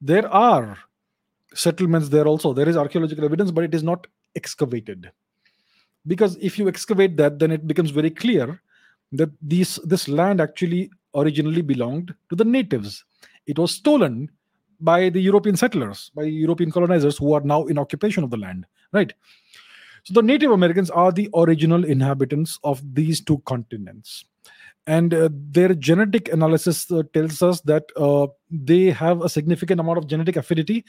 There are settlements there also. There is archaeological evidence, but it is not excavated. Because if you excavate that, then it becomes very clear that these this land actually originally belonged to the natives. It was stolen by the European settlers, by European colonizers who are now in occupation of the land, right? So the Native Americans are the original inhabitants of these two continents. And uh, their genetic analysis uh, tells us that uh, they have a significant amount of genetic affinity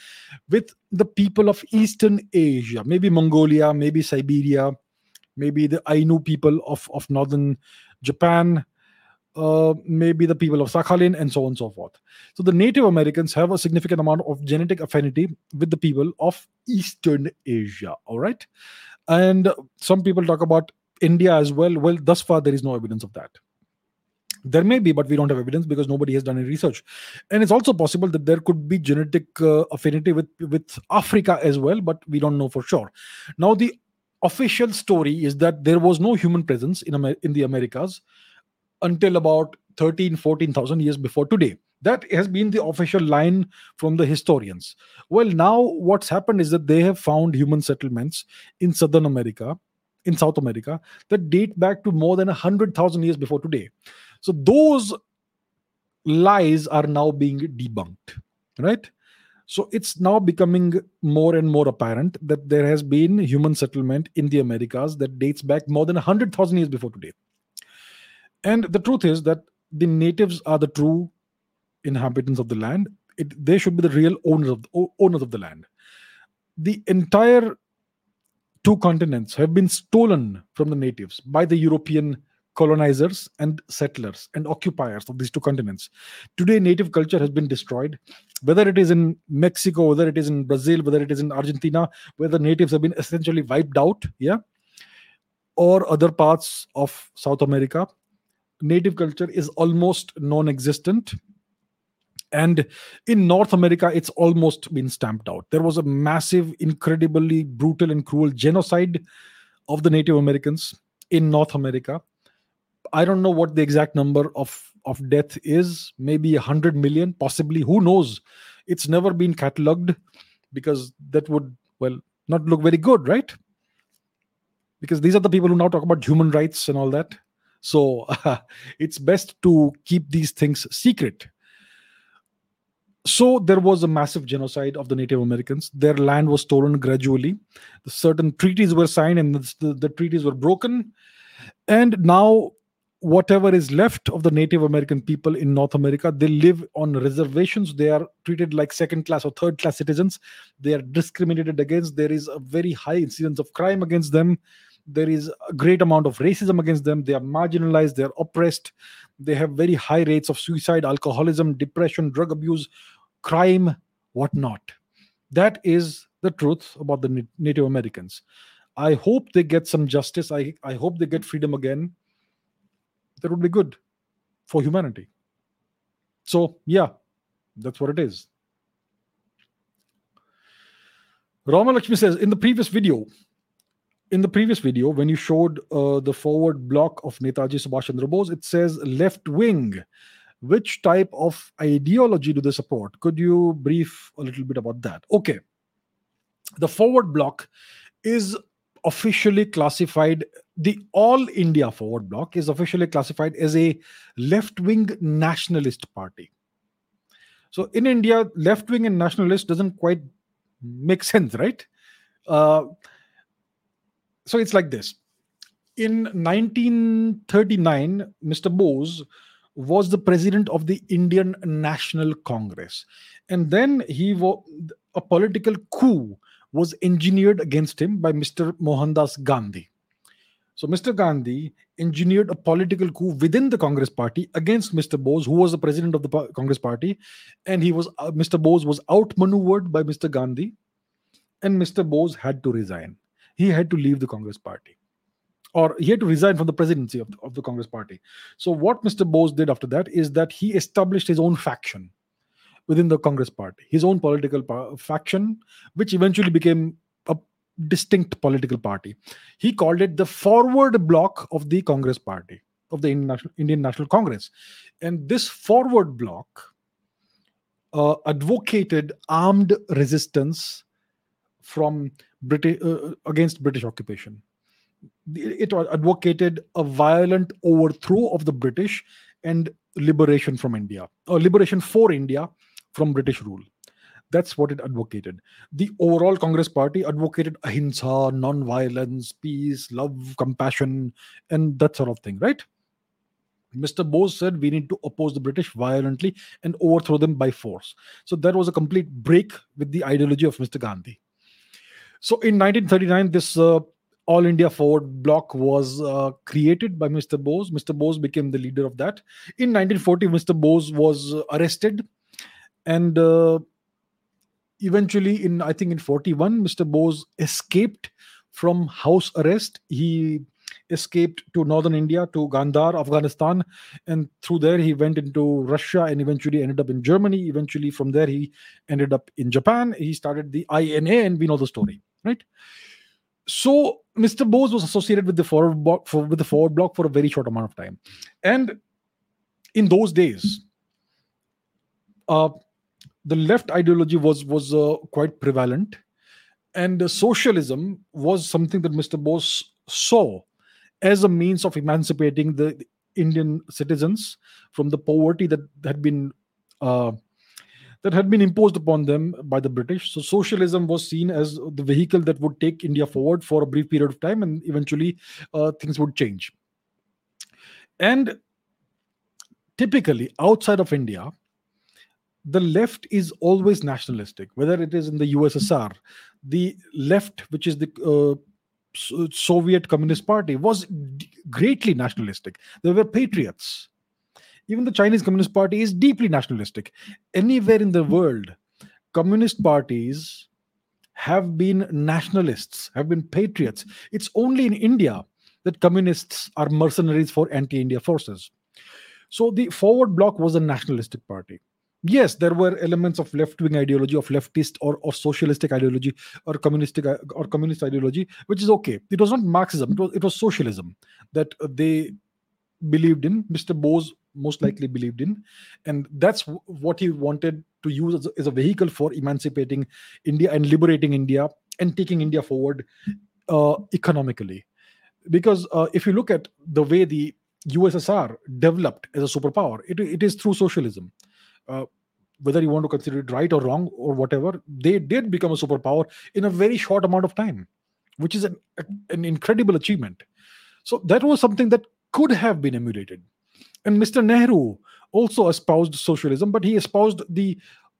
with the people of Eastern Asia, maybe Mongolia, maybe Siberia, maybe the Ainu people of, of northern Japan, uh, maybe the people of Sakhalin, and so on and so forth. So the Native Americans have a significant amount of genetic affinity with the people of Eastern Asia. All right. And some people talk about India as well. Well, thus far, there is no evidence of that. There may be, but we don't have evidence because nobody has done any research. And it's also possible that there could be genetic uh, affinity with, with Africa as well, but we don't know for sure. Now, the official story is that there was no human presence in, Amer- in the Americas until about 13, 14,000 years before today. That has been the official line from the historians. Well, now what's happened is that they have found human settlements in Southern America, in South America, that date back to more than 100,000 years before today. So those lies are now being debunked, right? So it's now becoming more and more apparent that there has been human settlement in the Americas that dates back more than 100,000 years before today. And the truth is that the natives are the true inhabitants of the land. It, they should be the real owners of the, owners of the land. The entire two continents have been stolen from the natives by the European colonizers and settlers and occupiers of these two continents. Today, native culture has been destroyed, whether it is in Mexico, whether it is in Brazil, whether it is in Argentina, where the natives have been essentially wiped out, yeah, or other parts of South America native culture is almost non-existent. And in north america it's almost been stamped out. There was a massive incredibly brutal and cruel genocide of the native americans in north america i don't know what the exact number of of death is maybe 100 million possibly who knows it's never been catalogued because that would well not look very good right because these are the people who now talk about human rights and all that so uh, it's best to keep these things secret. So there was a massive genocide of the Native Americans. Their land was stolen gradually. Certain treaties were signed and the, the treaties were broken. And now whatever is left of the Native American people in North America, they live on reservations. They are treated like second class or third class citizens. They are discriminated against. There is a very high incidence of crime against them. There is a great amount of racism against them. They are marginalized. They are oppressed. They have very high rates of suicide alcoholism depression drug abuse crime whatnot. That is the truth about the native americans. I hope they get some justice. I, I hope they get freedom again that would be good for humanity so yeah that's what it is Rama Lakshmi says in the previous video, in the previous video, when you showed uh, the forward bloc of Netaji Subhash Chandra Bose, it says left wing. Which type of ideology do they support? Could you brief a little bit about that? Okay. The forward bloc is officially classified, the All India Forward Bloc is officially classified as a left wing nationalist party. So in India, left wing and nationalist doesn't quite make sense, right? Uh, so it's like this in 1939 mr bose was the president of the indian national congress and then he a political coup was engineered against him by mr mohandas gandhi so mr gandhi engineered a political coup within the congress party against mr bose who was the president of the congress party and he was uh, mr bose was outmaneuvered by mr gandhi and mr bose had to resign he had to leave the Congress party or he had to resign from the presidency of the, of the Congress party. So, what Mr. Bose did after that is that he established his own faction within the Congress party, his own political pa- faction, which eventually became distinct political party. He called it the forward bloc of the Congress party, of the Indian National, Congress. And this forward bloc uh, advocated armed resistance from British uh, against British occupation. it advocated a violent overthrow of the British and liberation from India, or liberation for India from British rule. That's what it advocated. The overall Congress party advocated ahimsa, non-violence, peace, love, compassion, and that sort of thing, right? Mr. Bose said we need to oppose the British violently and overthrow them by force. So that was a complete break with the ideology of Mr. Gandhi. So in 1939, this uh, All India Forward Bloc was uh, created by Mr. Bose. Mr. Bose became the leader of that. In 1940, Mr. Bose was arrested and uh, eventually in i think in 41 mr bose escaped from house arrest. He escaped to northern india to gandhar afghanistan and through there he went into russia and eventually ended up in germany. Eventually from there he ended up in japan. He started the ina and we know the story right? So mr bose was associated with the forward bloc for, with the forward bloc for a very short amount of time. And in those days uh, the left ideology was was uh, quite prevalent, and uh, socialism was something that Mr. Bose saw as a means of emancipating the Indian citizens from the poverty that had been uh, that had been imposed upon them by the British. So socialism was seen as the vehicle that would take India forward for a brief period of time, and eventually uh, things would change. And typically, outside of India, the left is always nationalistic, whether it is in the USSR, the left, which is the uh, Soviet Communist Party, was d- greatly nationalistic. They were patriots. Even the Chinese Communist Party is deeply nationalistic. Anywhere in the world, communist parties have been nationalists, have been patriots. It's only in India that communists are mercenaries for anti India forces. So the Forward Bloc was a nationalistic party yes there were elements of left wing ideology of leftist or, or socialistic ideology or communistic or communist ideology which is okay. It was not marxism. It was, it was socialism that they believed in mr bose most likely believed in. And that's what he wanted to use as a, as a vehicle for emancipating india and liberating india and taking india forward uh, economically. Because uh, if you look at the way the ussr developed as a superpower it, it is through socialism uh, whether you want to consider it right or wrong or whatever, they did become a superpower in a very short amount of time, which is an, an incredible achievement. So that was something that could have been emulated. And Mr. Nehru also espoused socialism, but he espoused the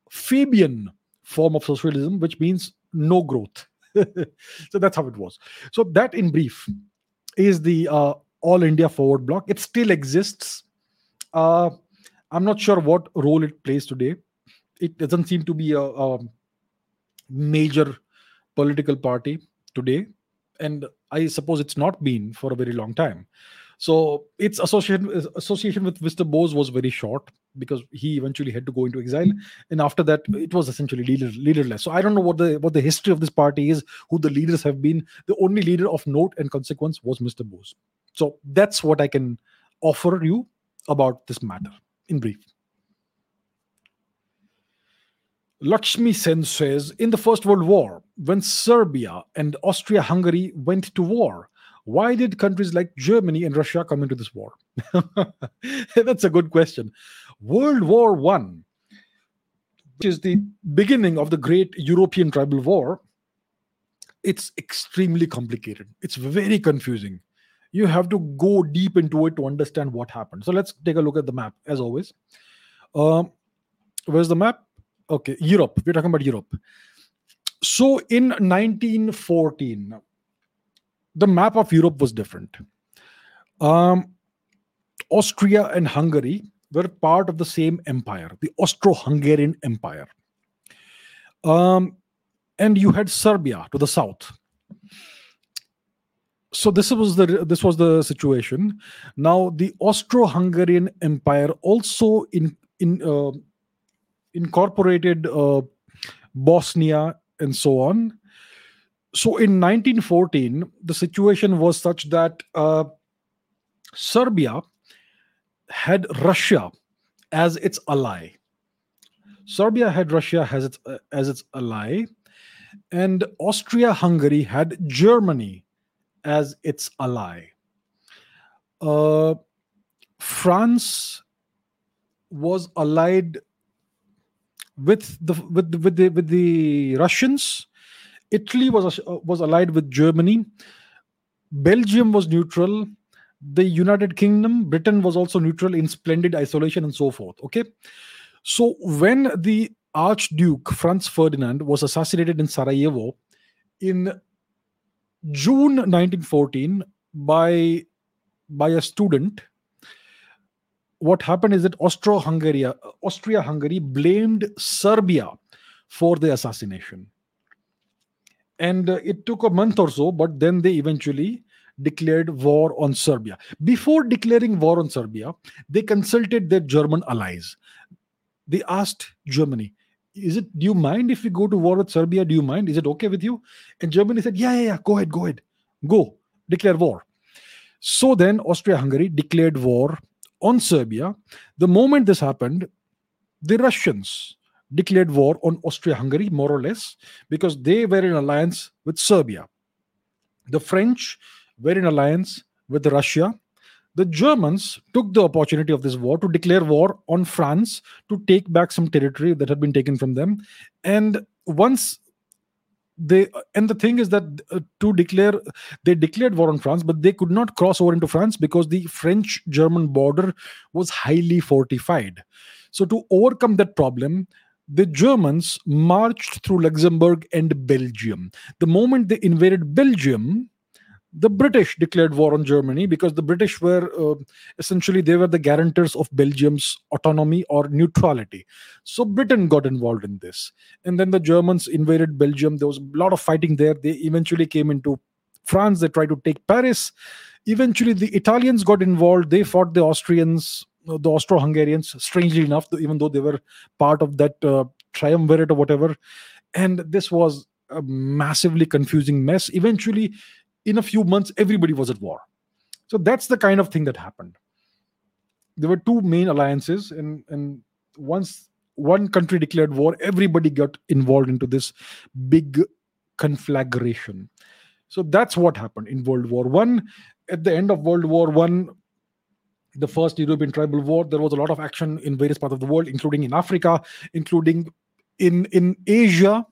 Fabian form of socialism, which means no growth. so that's how it was. So that, in brief, is the uh, All India Forward Bloc. It still exists. Uh, I'm not sure what role it plays today. It doesn't seem to be a, a major political party today, and I suppose it's not been for a very long time. So its association association with Mr. Bose was very short because he eventually had to go into exile, and after that, it was essentially leader, leaderless. So I don't know what the what the history of this party is, who the leaders have been. The only leader of note and consequence was Mr. Bose. So that's what I can offer you about this matter in brief. Lakshmi Sen says In the First World War, when Serbia and Austria Hungary went to war, why did countries like Germany and Russia come into this war? That's a good question. World War One, which is the beginning of the great European tribal war, it's extremely complicated. It's very confusing you have to go deep into it to understand what happened. So let's take a look at the map as always. Um, where's the map? Okay, Europe. We're talking about Europe. So in 1914, the map of Europe was different. Um, Austria and Hungary were part of the same empire, the Austro-Hungarian Empire. Um, and you had Serbia to the south so this was the this was the situation. Now the austro-hungarian empire also in in uh, incorporated uh, bosnia and so on. So in 1914 the situation was such that uh, serbia had russia as its ally. Serbia had russia as its as its ally and austria hungary had germany as its ally. Uh, France was allied with the with the, with the with the Russians. Italy was uh, was allied with Germany. Belgium was neutral. The United Kingdom, Britain was also neutral in splendid isolation and so forth. Okay, so when the Archduke Franz Ferdinand was assassinated in Sarajevo in June 1914 by by a student what happened is that Austro-Hungary, Austria-Hungary blamed Serbia for the assassination. And uh, it took a month or so, but then they eventually declared war on Serbia. Before declaring war on Serbia, they consulted their German allies. They asked Germany, is it do you mind if we go to war with Serbia? Do you mind? Is it okay with you? And Germany said, Yeah, yeah, yeah, go ahead, go ahead. Go, declare war. So then Austria-Hungary declared war on Serbia. The moment this happened, the Russians declared war on Austria Hungary, more or less, because they were in alliance with Serbia. The French were in alliance with Russia. The Germans took the opportunity of this war to declare war on France to take back some territory that had been taken from them. And once they and the thing is that uh, to declare they declared war on france but they could not cross over into france because the french german border was highly fortified so to overcome that problem the germans marched through luxembourg and belgium the moment they invaded belgium the British declared war on Germany because the British were uh, essentially they were the guarantors of Belgium's autonomy or neutrality. So Britain got involved in this, and then the Germans invaded Belgium. There was a lot of fighting there. They eventually came into France. They tried to take Paris. Eventually, the Italians got involved. They fought the Austrians, uh, the Austro-Hungarians. Strangely enough, even though they were part of that uh, triumvirate or whatever, and this was a massively confusing mess. Eventually in a few months everybody was at war. So that's the kind of thing that happened. There were two main alliances and and once one country declared war everybody got involved into this big conflagration. So that's what happened in world war one. At the end of world war one the first european tribal war there was a lot of action in various parts of the world including in africa including in in asia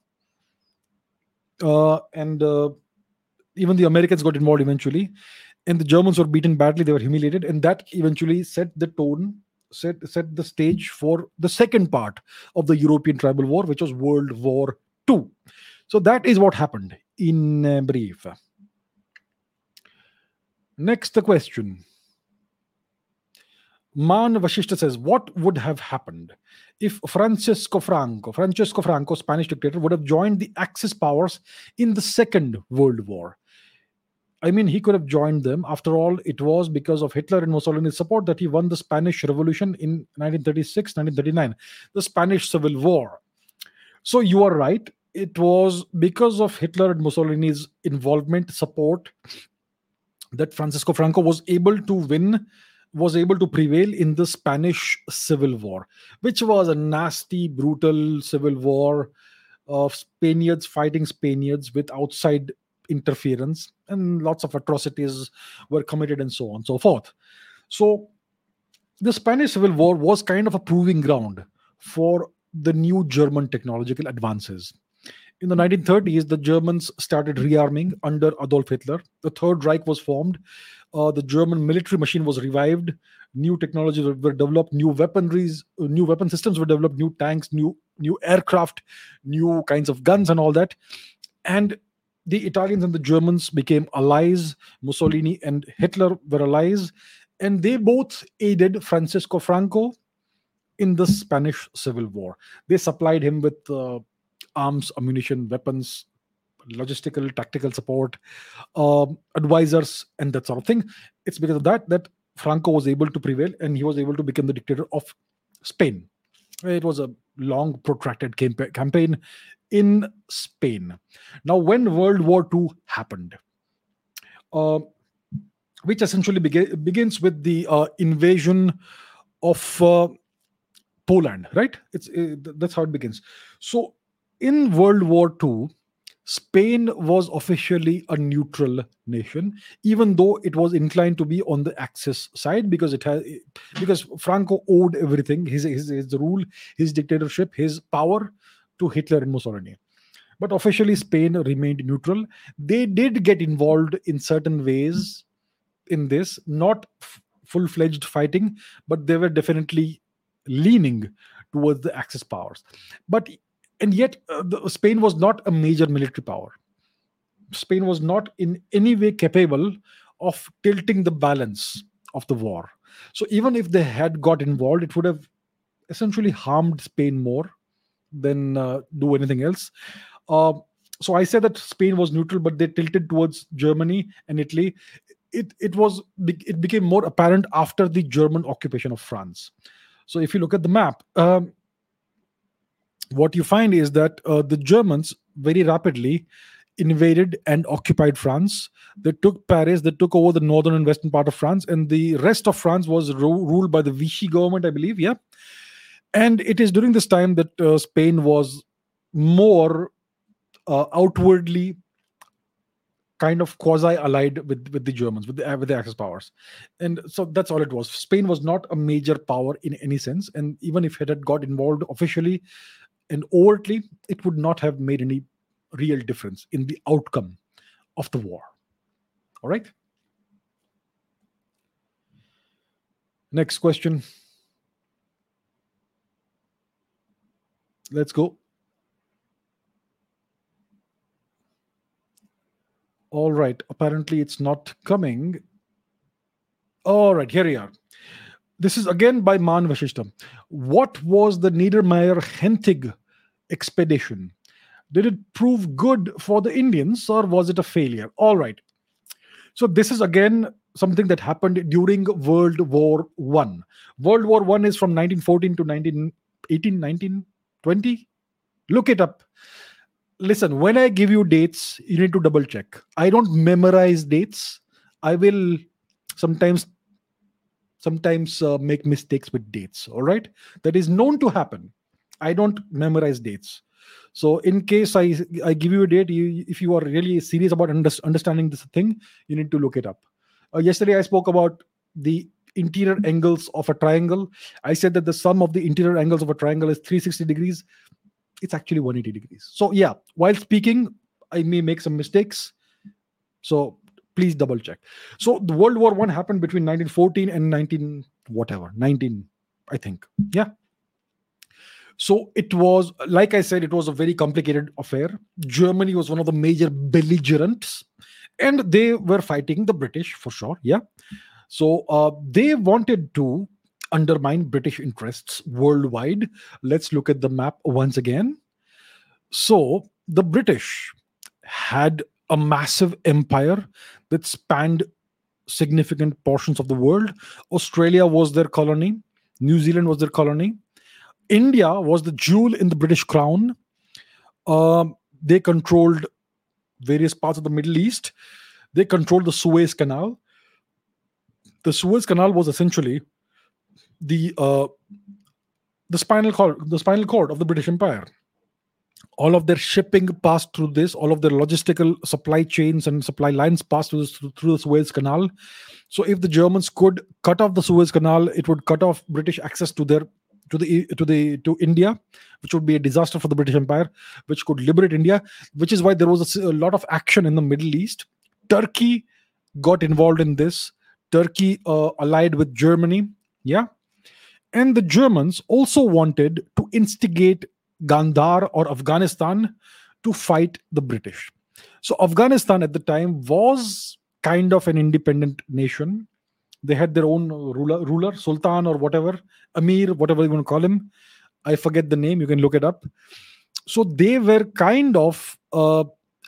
uh, and uh, even the Americans got involved eventually, and the Germans were beaten badly. They were humiliated, and that eventually set the tone, set set the stage for the second part of the European tribal war, which was World War II. So that is what happened in uh, brief. Next, question. Man Vashishti says, What would have happened if Francisco Franco, Francisco Franco, Spanish dictator, would have joined the Axis powers in the Second World War? I mean, he could have joined them. After all, it was because of Hitler and Mussolini's support that he won the Spanish Revolution in 1936 1939, the Spanish Civil War. So you are right. It was because of Hitler and Mussolini's involvement, support, that Francisco Franco was able to win, was able to prevail in the Spanish Civil War, which was a nasty, brutal civil war of Spaniards fighting Spaniards with outside interference and lots of atrocities were committed and so on and so forth. So the spanish civil war was kind of a proving ground for the new german technological advances. In the 1930s the germans started rearming under adolf hitler. The third reich was formed. Uh, the german military machine was revived. New technologies were, developed new weaponries uh, new weapon systems were developed new tanks new new aircraft new kinds of guns and all that. And the Italians and the Germans became allies. Mussolini and Hitler were allies, and they both aided Francisco Franco in the Spanish Civil War. They supplied him with uh, arms, ammunition, weapons, logistical, tactical support, uh, advisors, and that sort of thing. It's because of that that Franco was able to prevail and he was able to become the dictator of Spain. It was a long, protracted campaign in Spain. Now, when World War II happened, uh, which essentially begins with the uh, invasion of uh, Poland, right? It's uh, that's how it begins. So, in World War II, Spain was officially a neutral nation, even though it was inclined to be on the Axis side because it has because Franco owed everything his, his his rule, his dictatorship, his power to Hitler and Mussolini. But officially, Spain remained neutral. They did get involved in certain ways in this, not f- full fledged fighting, but they were definitely leaning towards the Axis powers. But and yet, uh, the, Spain was not a major military power. Spain was not in any way capable of tilting the balance of the war. So even if they had got involved, it would have essentially harmed Spain more than uh, do anything else. Uh, so I said that Spain was neutral, but they tilted towards Germany and Italy. It it was it became more apparent after the German occupation of France. So if you look at the map, um, what you find is that uh, the Germans very rapidly invaded and occupied France. They took Paris, they took over the northern and western part of France, and the rest of France was ru- ruled by the Vichy government, I believe. Yeah. And it is during this time that uh, Spain was more uh, outwardly kind of quasi allied with with the Germans with the with the Axis powers, and so that's all it was. Spain was not a major power in any sense, and even if it had got involved officially and overtly, it would not have made any real difference in the outcome of the war. All right. Next question. Let's go. All right. Apparently, it's not coming. All right. Here we are. This is again by Man Vashishti. What was the Niedermayer Hentig expedition? Did it prove good for the Indians or was it a failure? All right. So this is again something that happened during World War One. World War One is from 1914 to 1918, 1920. Look it up. Listen, when I give you dates, you need to double check. I don't memorize dates. I will sometimes sometimes uh, make mistakes with dates all right that is known to happen i don't memorize dates so in case i i give you a date you, if you are really serious about under, understanding this thing you need to look it up uh, yesterday i spoke about the interior angles of a triangle. I said that the sum of the interior angles of a triangle is 360 degrees. It's actually 180 degrees. So yeah while speaking i may make some mistakes. So please double check. So the world war one happened between 1914 and 19 whatever 19 i think. Yeah. So it was like i said it was a very complicated affair. Germany was one of the major belligerents and they were fighting the british for sure. Yeah so uh, they wanted to undermine british interests worldwide let's look at the map once again so the british had a massive empire that spanned significant portions of the world. Australia was their colony, New Zealand was their colony, India was the jewel in the British crown. Um, they controlled various parts of the Middle East. They controlled the Suez Canal. The Suez Canal was essentially the uh, the spinal cord, the spinal cord of the British Empire. All of their shipping passed through this all of their logistical supply chains and supply lines passed through, through the suez canal. So if the germans could cut off the suez canal it would cut off british access to their to the to the to india which would be a disaster for the british empire which could liberate india which is why there was a, a lot of action in the middle east. Turkey got involved in this turkey uh, allied with germany yeah and the germans also wanted to instigate Gandhar or Afghanistan to fight the British. So, Afghanistan at the time was kind of an independent nation. They had their own ruler, ruler, sultan or whatever, Amir, whatever you want to call him. I forget the name, you can look it up. So, they were kind of uh,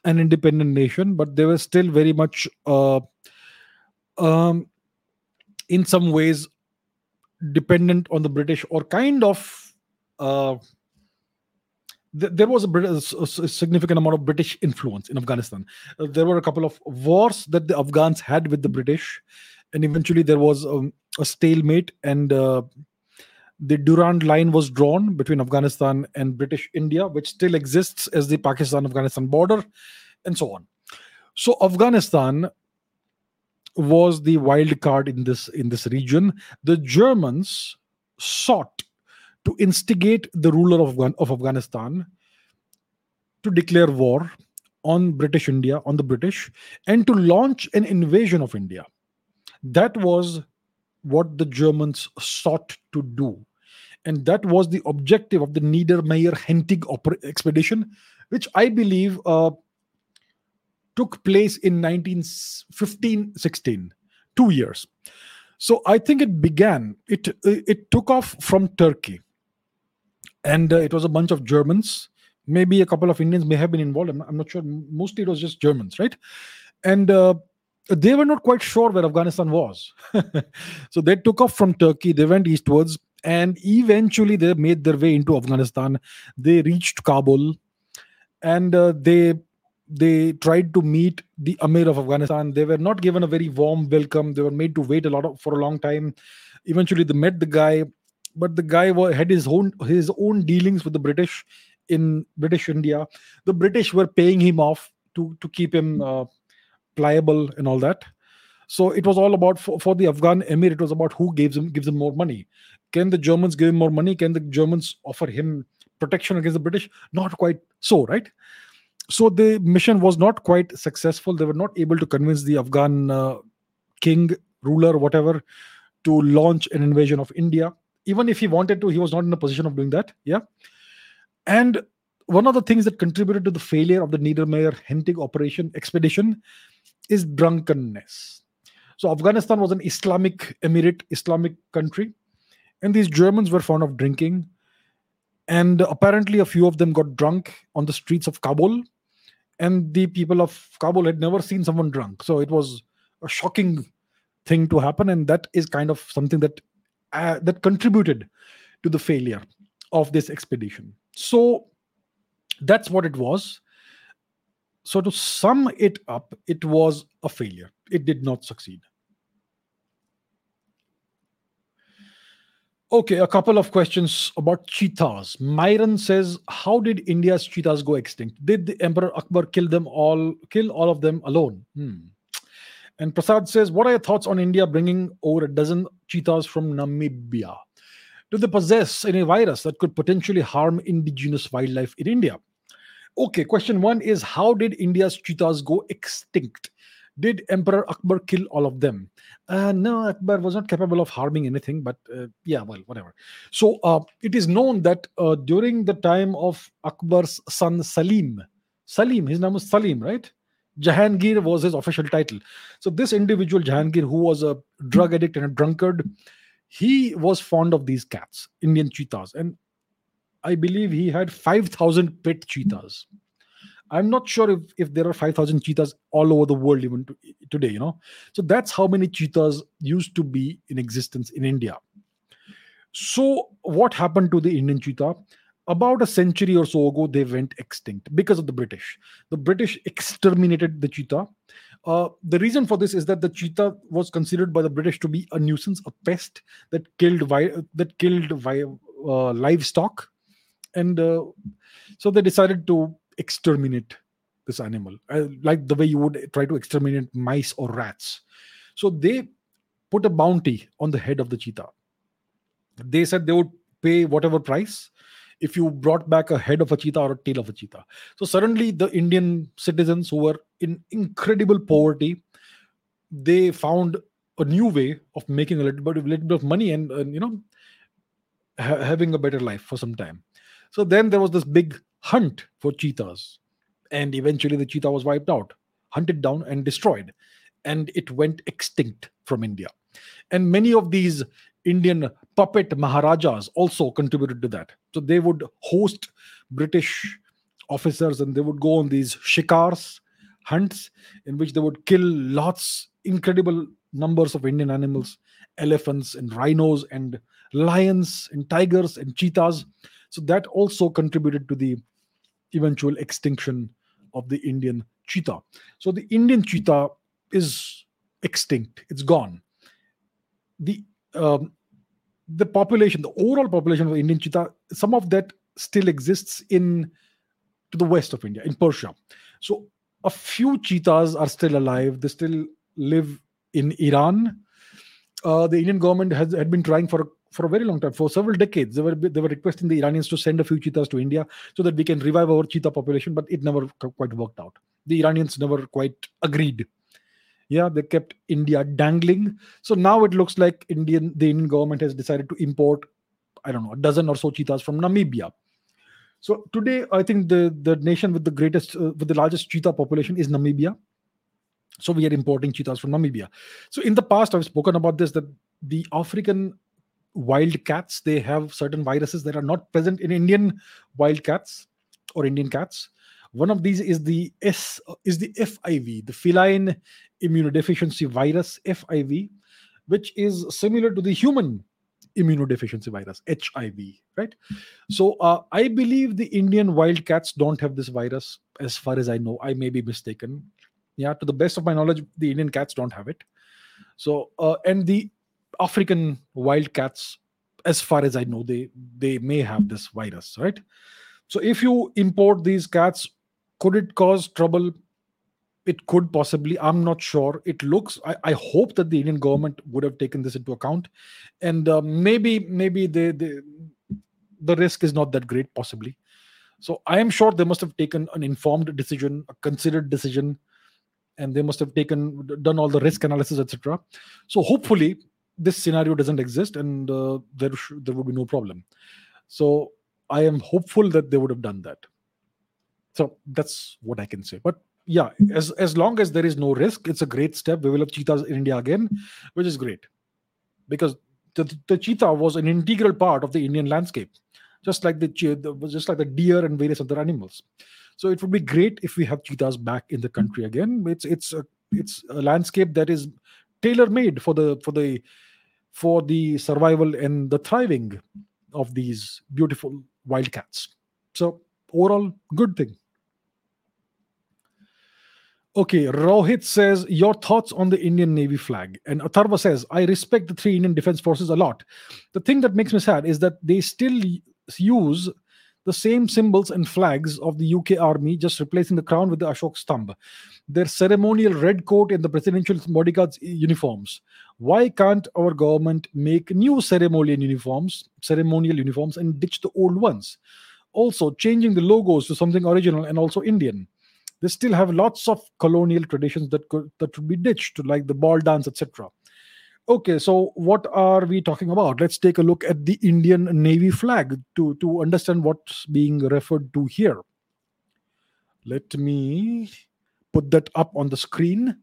an independent nation, but they were still very much, uh, um, in some ways, dependent on the British or kind of. Uh, there was a, a, significant amount of British influence in Afghanistan. Uh, there were a couple of wars that the Afghans had with the British, and eventually there was um, a stalemate, and uh, the Durand line was drawn between Afghanistan and British India, which still exists as the Pakistan Afghanistan border, and so on. So, Afghanistan was the wild card in this in this region. The Germans sought to instigate the ruler of, of Afghanistan to declare war on British India, on the British, and to launch an invasion of India. That was what the Germans sought to do. And that was the objective of the Niedermayer Hentig expedition, which I believe uh, took place in 1915 16, two years. So I think it began, it, it took off from Turkey. And uh, it was a bunch of Germans maybe a couple of Indians may have been involved. I'm, I'm not sure. Mostly it was just Germans, right? And uh, they were not quite sure where Afghanistan was. so they took off from Turkey, they went eastwards, and eventually they made their way into Afghanistan. They reached Kabul, and uh, they they tried to meet the Amir of Afghanistan. They were not given a very warm welcome. They were made to wait a lot of, for a long time. Eventually, they met the guy, but the guy had his own his own dealings with the British in British India. The British were paying him off to to keep him uh, pliable and all that. So it was all about for, for the Afghan emir. It was about who gives him gives him more money. Can the Germans give him more money? Can the Germans offer him protection against the British? Not quite so, right? So the mission was not quite successful. They were not able to convince the Afghan uh, king, ruler, whatever, to launch an invasion of India. Even if he wanted to, he was not in a position of doing that. Yeah. And one of the things that contributed to the failure of the Niedermayer Hentig operation expedition is drunkenness. So Afghanistan was an Islamic emirate, Islamic country, and these Germans were fond of drinking. And apparently, a few of them got drunk on the streets of Kabul, and the people of Kabul had never seen someone drunk. So it was a shocking thing to happen, and that is kind of something that uh, that contributed to the failure of this expedition. So that's what it was. So to sum it up, it was a failure. It did not succeed. Okay, a couple of questions about cheetahs. Myron says, "How did India's cheetahs go extinct? Did the Emperor Akbar kill them all? Kill all of them alone?" Hmm. And Prasad says, "What are your thoughts on India bringing over a dozen cheetahs from Namibia?" do they possess any virus that could potentially harm indigenous wildlife in India? Okay, question one is how did India's cheetahs go extinct? Did Emperor Akbar kill all of them? Uh, no, Akbar was not capable of harming anything, but uh, yeah, well, whatever. So uh, it is known that uh, during the time of Akbar's son Salim, Salim, his name was Salim, right? Jahangir was his official title. So this individual, Jahangir, who was a drug addict and a drunkard, he was fond of these cats, Indian cheetahs, and I believe he had 5,000 pet cheetahs. I'm not sure if, if there are 5,000 cheetahs all over the world even to, today, you know. So that's how many cheetahs used to be in existence in India. So, what happened to the Indian cheetah? About a century or so ago, they went extinct because of the British. The British exterminated the cheetah uh, the reason for this is that the cheetah was considered by the British to be a nuisance, a pest that killed vi- that killed vi- uh, livestock, and uh, so they decided to exterminate this animal, uh, like the way you would try to exterminate mice or rats. So they put a bounty on the head of the cheetah. They said they would pay whatever price if you brought back a head of a cheetah or a tail of a cheetah. So suddenly, the Indian citizens who were in incredible poverty, they found a new way of making a little bit, little bit of money and, and you know ha- having a better life for some time. So then there was this big hunt for cheetahs, and eventually the cheetah was wiped out, hunted down and destroyed, and it went extinct from India. And many of these Indian puppet Maharajas also contributed to that. So they would host British officers and they would go on these shikars, hunts, in which they would kill lots, incredible numbers of Indian animals, elephants and rhinos and lions and tigers and cheetahs. So that also contributed to the eventual extinction of the Indian cheetah. So the Indian cheetah is extinct, it's gone. The um, the population, the overall population of Indian cheetah, some of that still exists in to the west of India, in Persia. So a few cheetahs are still alive. They still live in Iran. Uh, the Indian government has had been trying for for a very long time, for several decades. They were they were requesting the Iranians to send a few cheetahs to India so that we can revive our cheetah population, but it never quite worked out. The Iranians never quite agreed. Yeah, they kept India dangling. So now it looks like Indian the Indian government has decided to import, I don't know, a dozen or so cheetahs from Namibia. So today, I think the the nation with the greatest, uh, with the largest cheetah population is Namibia. So we are importing cheetahs from Namibia. So in the past, I've spoken about this that the African wild cats they have certain viruses that are not present in Indian wild cats or Indian cats. One of these is the S is the FIV, the feline immunodeficiency virus FIV, which is similar to the human immunodeficiency virus hiv right? So uh, i believe the indian wildcats don't have this virus as far as i know. I may be mistaken. Yeah to the best of my knowledge the indian cats don't have it. So uh, and the african wildcats as far as i know they they may have this virus right? So if you import these cats could it cause trouble? It could possibly. I'm not sure. It looks I, I, hope that the indian government would have taken this into account. And uh, maybe maybe the, the the risk is not that great possibly. So i am sure they must have taken an informed decision a considered decision and they must have taken done all the risk analysis etc so hopefully this scenario doesn't exist and uh, there sh- there would be no problem so i am hopeful that they would have done that so that's what i can say but yeah, as as long as there is no risk, it's a great step. We will have cheetahs in India again, which is great because the, the cheetah was an integral part of the Indian landscape, just like the just like the deer and various other animals. So it would be great if we have cheetahs back in the country again. It's it's a, it's a landscape that is tailor made for the for the for the survival and the thriving of these beautiful wildcats. So overall, good thing. Okay, Rohit says, Your thoughts on the Indian Navy flag. And Atharva says, I respect the three Indian Defense Forces a lot. The thing that makes me sad is that they still use the same symbols and flags of the UK Army, just replacing the crown with the Ashok Stambh. Their ceremonial red coat and the presidential bodyguards uniforms. Why can't our government make new ceremonial uniforms, ceremonial uniforms, and ditch the old ones? Also, changing the logos to something original and also Indian they still have lots of colonial traditions that could that would be ditched like the ball dance etc okay so what are we talking about? Let's take a look at the indian navy flag to to understand what's being referred to here. Let me put that up on the screen.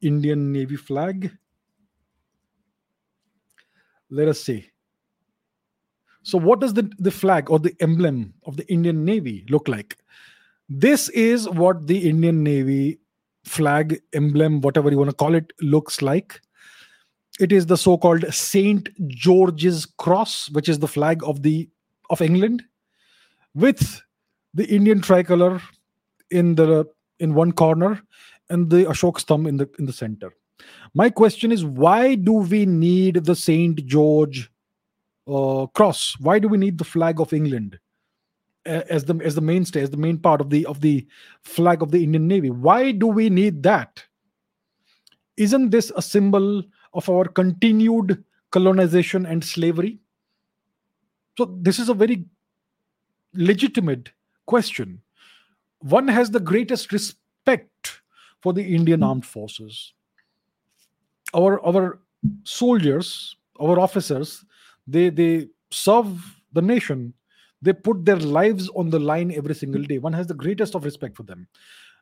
Indian navy flag. Let us see. So what does the, the flag or the emblem of the indian navy look like? This is what the Indian Navy flag emblem, whatever you want to call it, looks like. It is the so-called Saint George's Cross, which is the flag of the of England, with the Indian tricolor in the in one corner and the Ashok Stambh in the in the center. My question is, why do we need the Saint George uh, cross? Why do we need the flag of England? as the as the mainstay as the main part of the of the flag of the indian navy why do we need that isn't this a symbol of our continued colonization and slavery so this is a very legitimate question one has the greatest respect for the indian armed forces our our soldiers our officers they they serve the nation they put their lives on the line every single day. One has the greatest of respect for them.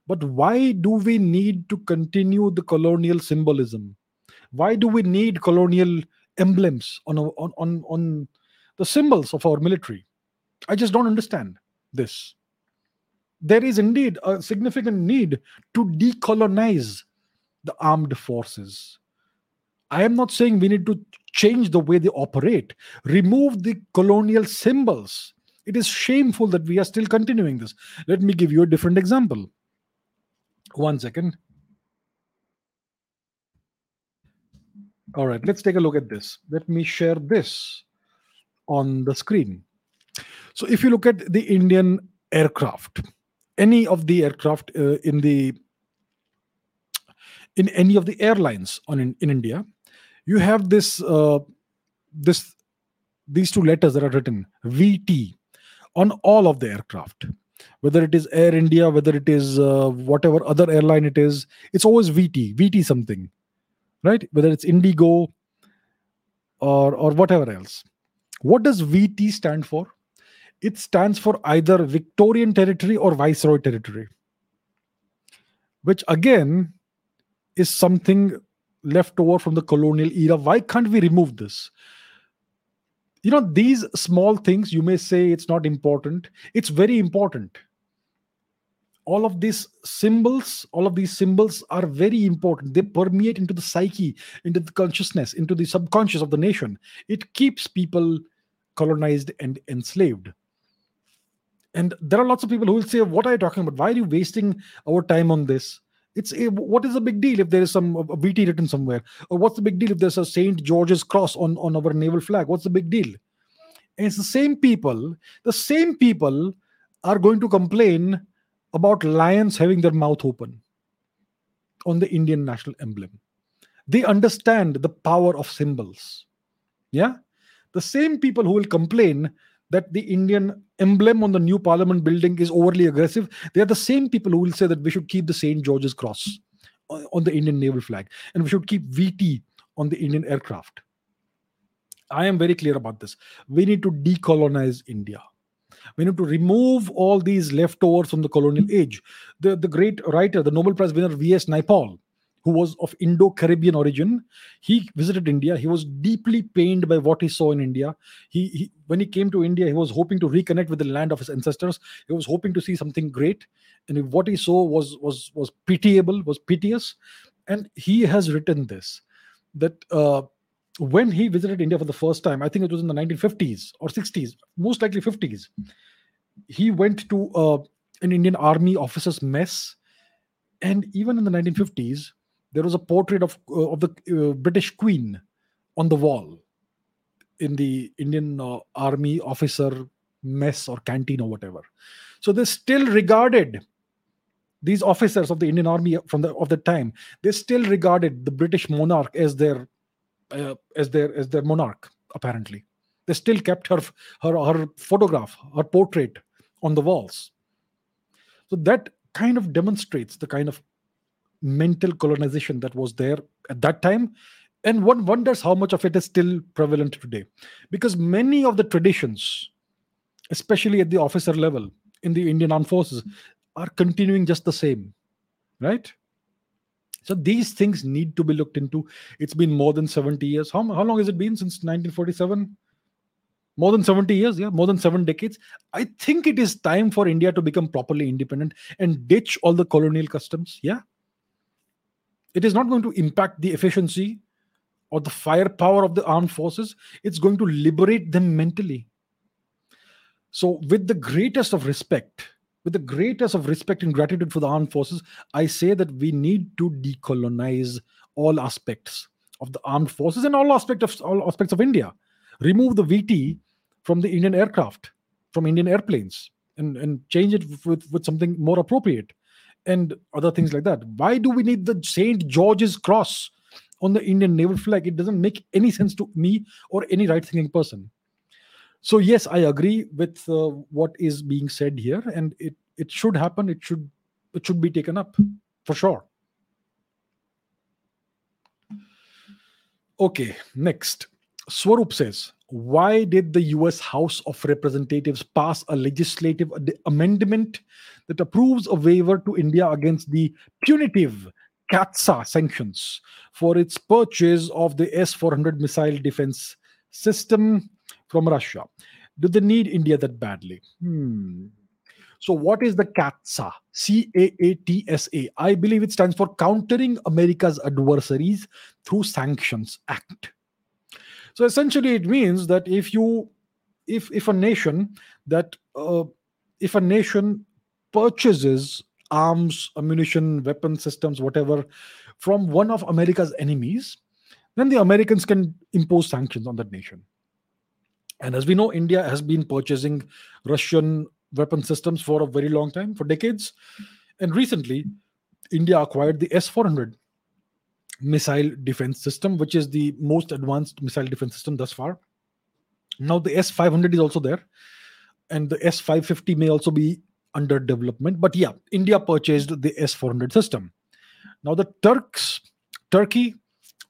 But why do we need to continue the colonial symbolism? Why do we need colonial emblems on, on, on, on the symbols of our military? I just don't understand this. There is indeed a significant need to decolonize the armed forces. I am not saying we need to change the way they operate, remove the colonial symbols, it is shameful that we are still continuing this. Let me give you a different example. One second. All right, let's take a look at this. Let me share this on the screen. So, if you look at the Indian aircraft, any of the aircraft uh, in the in any of the airlines on in, in India, you have this uh, this these two letters that are written VT on all of the aircraft whether it is air india whether it is uh, whatever other airline it is it's always vt vt something right? Whether it's indigo or or whatever else. What does vt stand for? It stands for either victorian territory or viceroy territory which again is something left over from the colonial era. Why can't we remove this? You know these small things you may say it's not important. It's very important all of these symbols all of these symbols are very important they permeate into the psyche into the consciousness into the subconscious of the nation it keeps people colonized and enslaved and there are lots of people who will say what are you talking about why are you wasting our time on this it's a, what is the big deal if there is some a VT written somewhere, or what's the big deal if there's a Saint George's cross on on our naval flag? What's the big deal? And it's the same people. The same people are going to complain about lions having their mouth open on the Indian national emblem. They understand the power of symbols. Yeah, the same people who will complain that the Indian emblem on the new parliament building is overly aggressive, they are the same people who will say that we should keep the St. George's cross on the Indian naval flag and we should keep VT on the Indian aircraft. I am very clear about this. We need to decolonize India. We need to remove all these leftovers from the colonial age. The, the great writer, the Nobel Prize winner V.S. Naipaul, who was of Indo-Caribbean origin. He visited India. He was deeply pained by what he saw in India. He, he, when he came to India, he was hoping to reconnect with the land of his ancestors. He was hoping to see something great, and what he saw was was was pitiable, was piteous. And he has written this that uh, when he visited India for the first time, I think it was in the 1950s or 60s, most likely 50s. He went to uh, an Indian Army officers' mess, and even in the 1950s, there was a portrait of uh, of the uh, British Queen on the wall in the Indian uh, Army officer mess or canteen or whatever. So they still regarded these officers of the Indian Army from the of the time. They still regarded the British monarch as their uh, as their as their monarch. Apparently, they still kept her her her photograph, her portrait on the walls. So that kind of demonstrates the kind of mental colonization that was there at that time and one wonders how much of it is still prevalent today because many of the traditions especially at the officer level in the indian armed forces are continuing just the same right so these things need to be looked into. It's been more than 70 years. How, how long has it been since 1947 more than 70 years yeah more than seven decades. I think it is time for india to become properly independent and ditch all the colonial customs yeah? It is not going to impact the efficiency or the firepower of the armed forces. It's going to liberate them mentally. So, with the greatest of respect, with the greatest of respect and gratitude for the armed forces, I say that we need to decolonize all aspects of the armed forces and all aspects of all aspects of India. Remove the VT from the Indian aircraft, from Indian airplanes, and, and change it with, with something more appropriate and other things like that. Why do we need the St. George's cross on the Indian naval flag? It doesn't make any sense to me or any right thinking person. So, yes, I agree with uh, what is being said here, and it, it should happen. It should it should be taken up for sure. Okay, next. Swarup says, why did the US House of Representatives pass a legislative amendment that approves a waiver to India against the punitive CAATSA sanctions for its purchase of the S 400 missile defense system from Russia? Do they need India that badly? Hmm. So, what is the CAATSA? C A A T S A. I believe it stands for Countering America's Adversaries Through Sanctions Act. So essentially, it means that if you, if if a nation that uh, if a nation purchases arms, ammunition, weapon systems, whatever, from one of America's enemies, then the Americans can impose sanctions on that nation. And as we know, India has been purchasing Russian weapon systems for a very long time, for decades. And recently, India acquired the S 400 missile defense system, which is the most advanced missile defense system thus far. Now, the S 500 is also there, and the S 550 may also be under development. But yeah, India purchased the S 400 system. Now, the Turks, Turkey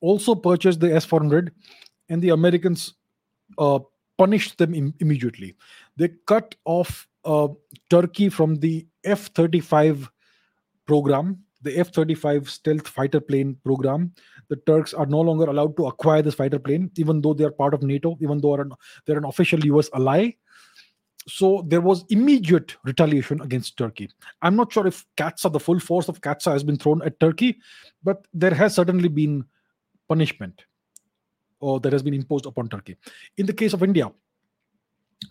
also purchased the S 400, and the Americans uh, punished them Im- immediately. They cut off uh, Turkey from the F 35 program, the F 35 stealth fighter plane program. The Turks are no longer allowed to acquire this fighter plane, even though they are part of NATO, even though they're an official US ally. So there was immediate retaliation against Turkey. I'm not sure if CAATSA, the full force of CAATSA, has been thrown at Turkey, but there has certainly been punishment or that has been imposed upon Turkey. In the case of India,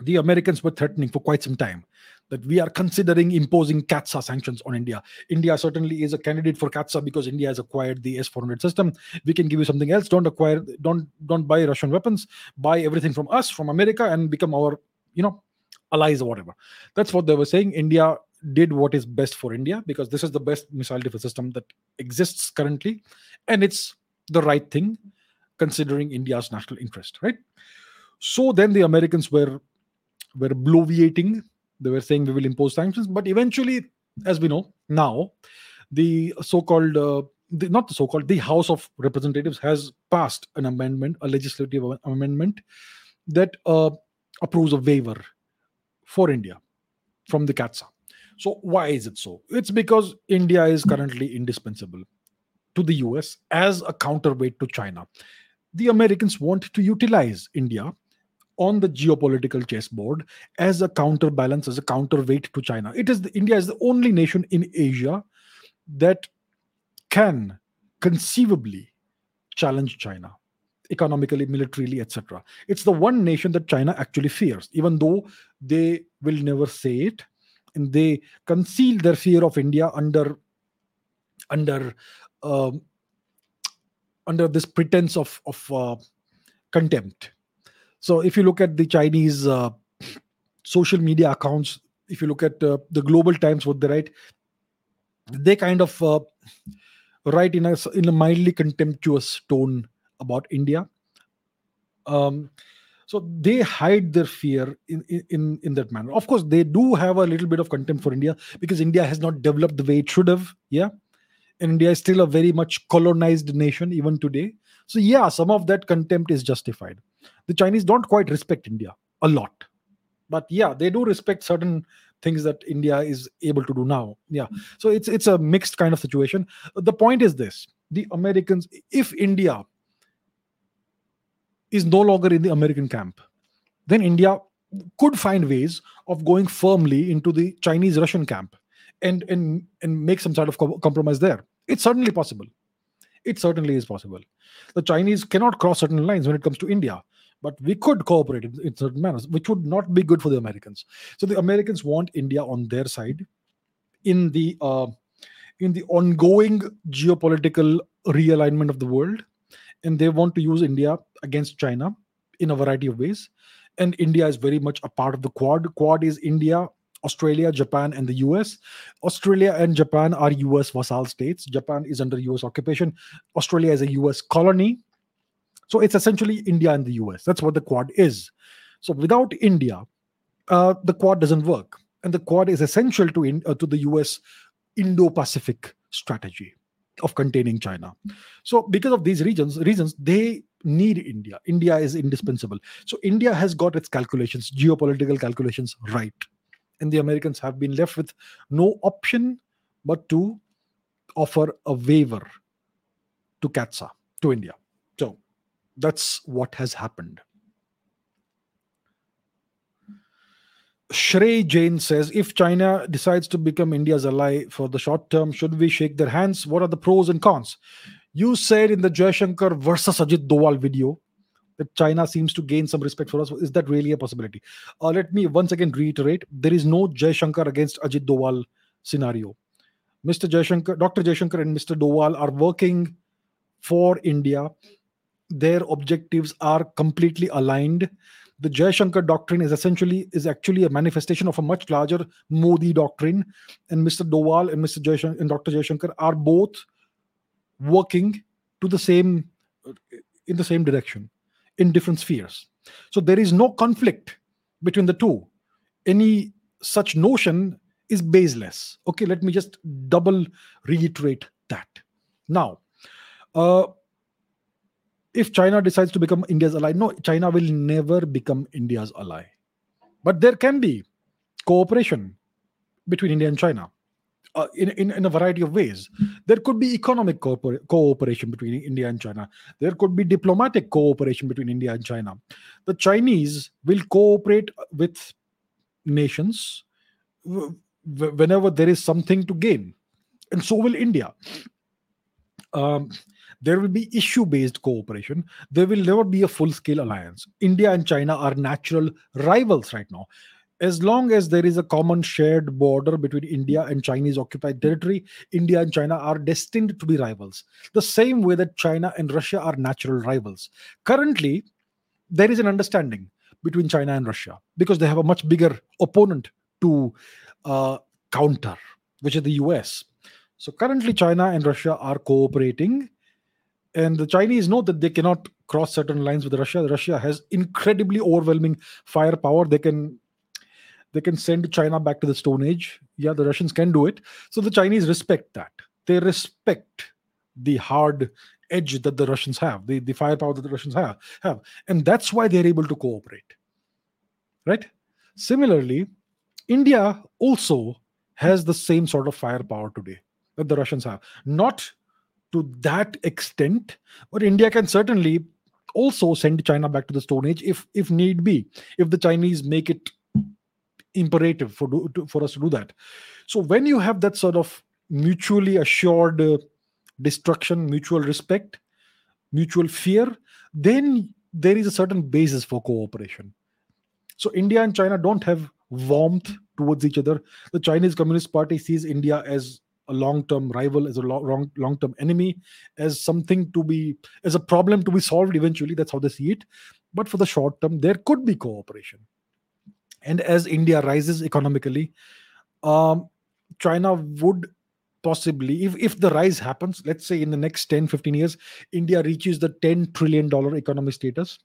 the Americans were threatening for quite some time that we are considering imposing CAATSA sanctions on India. India certainly is a candidate for CAATSA because India has acquired the S-400 system. We can give you something else. Don't acquire, don't don't buy Russian weapons. Buy everything from us, from America, and become our, you know, allies or whatever. That's what they were saying. India did what is best for India because this is the best missile defense system that exists currently, and it's the right thing considering India's national interest, right? So then the Americans were were bloviating. They were saying we will impose sanctions, but eventually, as we know now, the so-called uh, the, not the so-called the House of Representatives has passed an amendment, a legislative amendment that uh, approves a waiver for India from the CAATSA. So why is it so? It's because India is currently indispensable to the US as a counterweight to China. The Americans want to utilize India on the geopolitical chessboard as a counterbalance, as a counterweight to China. It is the, India is the only nation in Asia that can conceivably challenge China economically, militarily, etc. It's the one nation that China actually fears, even though they will never say it, and they conceal their fear of India under under um, under this pretense of of uh, contempt so if you look at the Chinese uh, social media accounts, if you look at uh, the Global Times, what they write, they kind of uh, write in a in a mildly contemptuous tone about India. Um, so they hide their fear in, in in that manner. Of course, they do have a little bit of contempt for India because India has not developed the way it should have. Yeah, India is still a very much colonized nation even today. So yeah, some of that contempt is justified the Chinese don't quite respect India a lot. But yeah, they do respect certain things that India is able to do now. Yeah. So it's it's a mixed kind of situation. The point is this the Americans, if India is no longer in the American camp, then India could find ways of going firmly into the Chinese Russian camp and and and make some sort of compromise there. It's certainly possible. It certainly is possible. The Chinese cannot cross certain lines when it comes to India but we could cooperate in, in, certain manners, which would not be good for the Americans. So the Americans want India on their side in the uh, in the ongoing geopolitical realignment of the world, and they want to use India against China in a variety of ways. And India is very much a part of the Quad. Quad is India, Australia, Japan, and the US. Australia and Japan are US vassal states. Japan is under US occupation. Australia is a US colony. So it's essentially India and the US. That's what the Quad is. So without India, uh, the Quad doesn't work, and the Quad is essential to in, uh, to the US Indo-Pacific strategy of containing China. So because of these regions, reasons they need India. India is indispensable. So India has got its calculations, geopolitical calculations right, and the Americans have been left with no option but to offer a waiver to CAATSA to India. So that's what has happened. Shrey Jain says, if China decides to become India's ally for the short term, should we shake their hands? What are the pros and cons? You said in the Jaishankar versus Ajit Doval video that China seems to gain some respect for us. Is that really a possibility? Uh, let me once again reiterate there is no Jaishankar against Ajit Doval scenario. Mr. Jaishankar, Dr. Jaishankar and Mr. Doval are working for India their objectives are completely aligned the Jaishankar doctrine is essentially is actually a manifestation of a much larger Modi doctrine, and Mr. Doval and Mr. Jaishankar and Dr. Jaishankar are both working to the same in the same direction in different spheres. So there is no conflict between the two. Any such notion is baseless. Okay, let me just double reiterate that. Now, uh, if China decides to become India's ally, no, China will never become India's ally. But there can be cooperation between India and China uh, in, in, in a variety of ways. There could be economic cooperation between India and China. There could be diplomatic cooperation between India and China. The Chinese will cooperate with nations whenever there is something to gain, and so will India. Um, there will be issue based cooperation. There will never be a full scale alliance. India and China are natural rivals right now. As long as there is a common shared border between India and Chinese occupied territory, India and China are destined to be rivals. The same way that China and Russia are natural rivals. Currently, there is an understanding between China and Russia because they have a much bigger opponent to uh, counter, which is the US. So currently, China and Russia are cooperating and the Chinese know that they cannot cross certain lines with Russia. Russia has incredibly overwhelming firepower. They can they can send China back to the Stone Age. Yeah, the Russians can do it. So the Chinese respect that. They respect the hard edge that the Russians have, the, the firepower that the Russians have, have. And that's why they're able to cooperate. Right? Similarly, India also has the same sort of firepower today that the Russians have. Not to that extent, but India can certainly also send China back to the Stone Age if if need be, if the Chinese make it imperative for do, to, for us to do that. So when you have that sort of mutually assured uh, destruction, mutual respect, mutual fear, then there is a certain basis for cooperation. So India and China don't have warmth towards each other. The Chinese Communist Party sees India as a long-term rival, as a long, long-term enemy, as something to be, as a problem to be solved eventually. That's how they see it. But for the short term, there could be cooperation. And as India rises economically, um, China would possibly, if, if the rise happens, let's say in the next 10, 15 years, India reaches the $10 trillion economy status,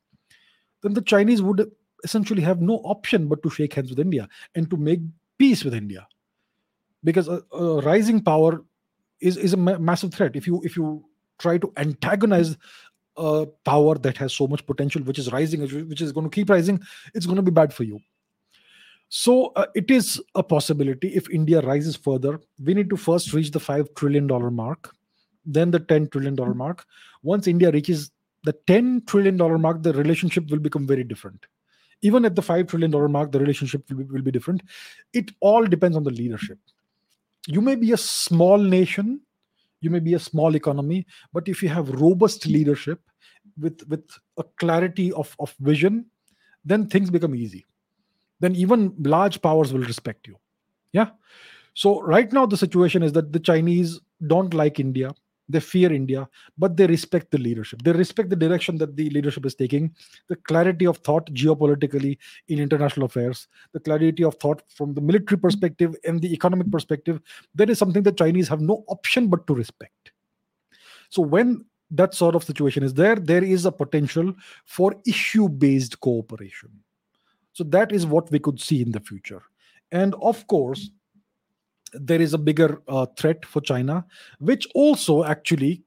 then the Chinese would essentially have no option but to shake hands with India and to make peace with India. Because a, a rising power is is a ma- massive threat. If you if you try to antagonize a power that has so much potential which is rising which is going to keep rising it's going to be bad for you so uh, it is a possibility. If india rises further we need to first reach the 5 trillion dollar mark then the 10 trillion dollar mark. Once india reaches the 10 trillion dollar mark the relationship will become very different. Even at the 5 trillion dollar mark the relationship will be, will be different. It all depends on the leadership. You may be a small nation you may be a small economy but if you have robust leadership with with a clarity of of vision then things become easy then even large powers will respect you yeah so right now the situation is that the chinese don't like india they fear India, but they respect the leadership. They respect the direction that the leadership is taking, the clarity of thought geopolitically in international affairs, the clarity of thought from the military perspective and the economic perspective. That is something that Chinese have no option but to respect. So when that sort of situation is there, there is a potential for issue based cooperation. So that is what we could see in the future. And of course, there is a bigger uh, threat for China, which also actually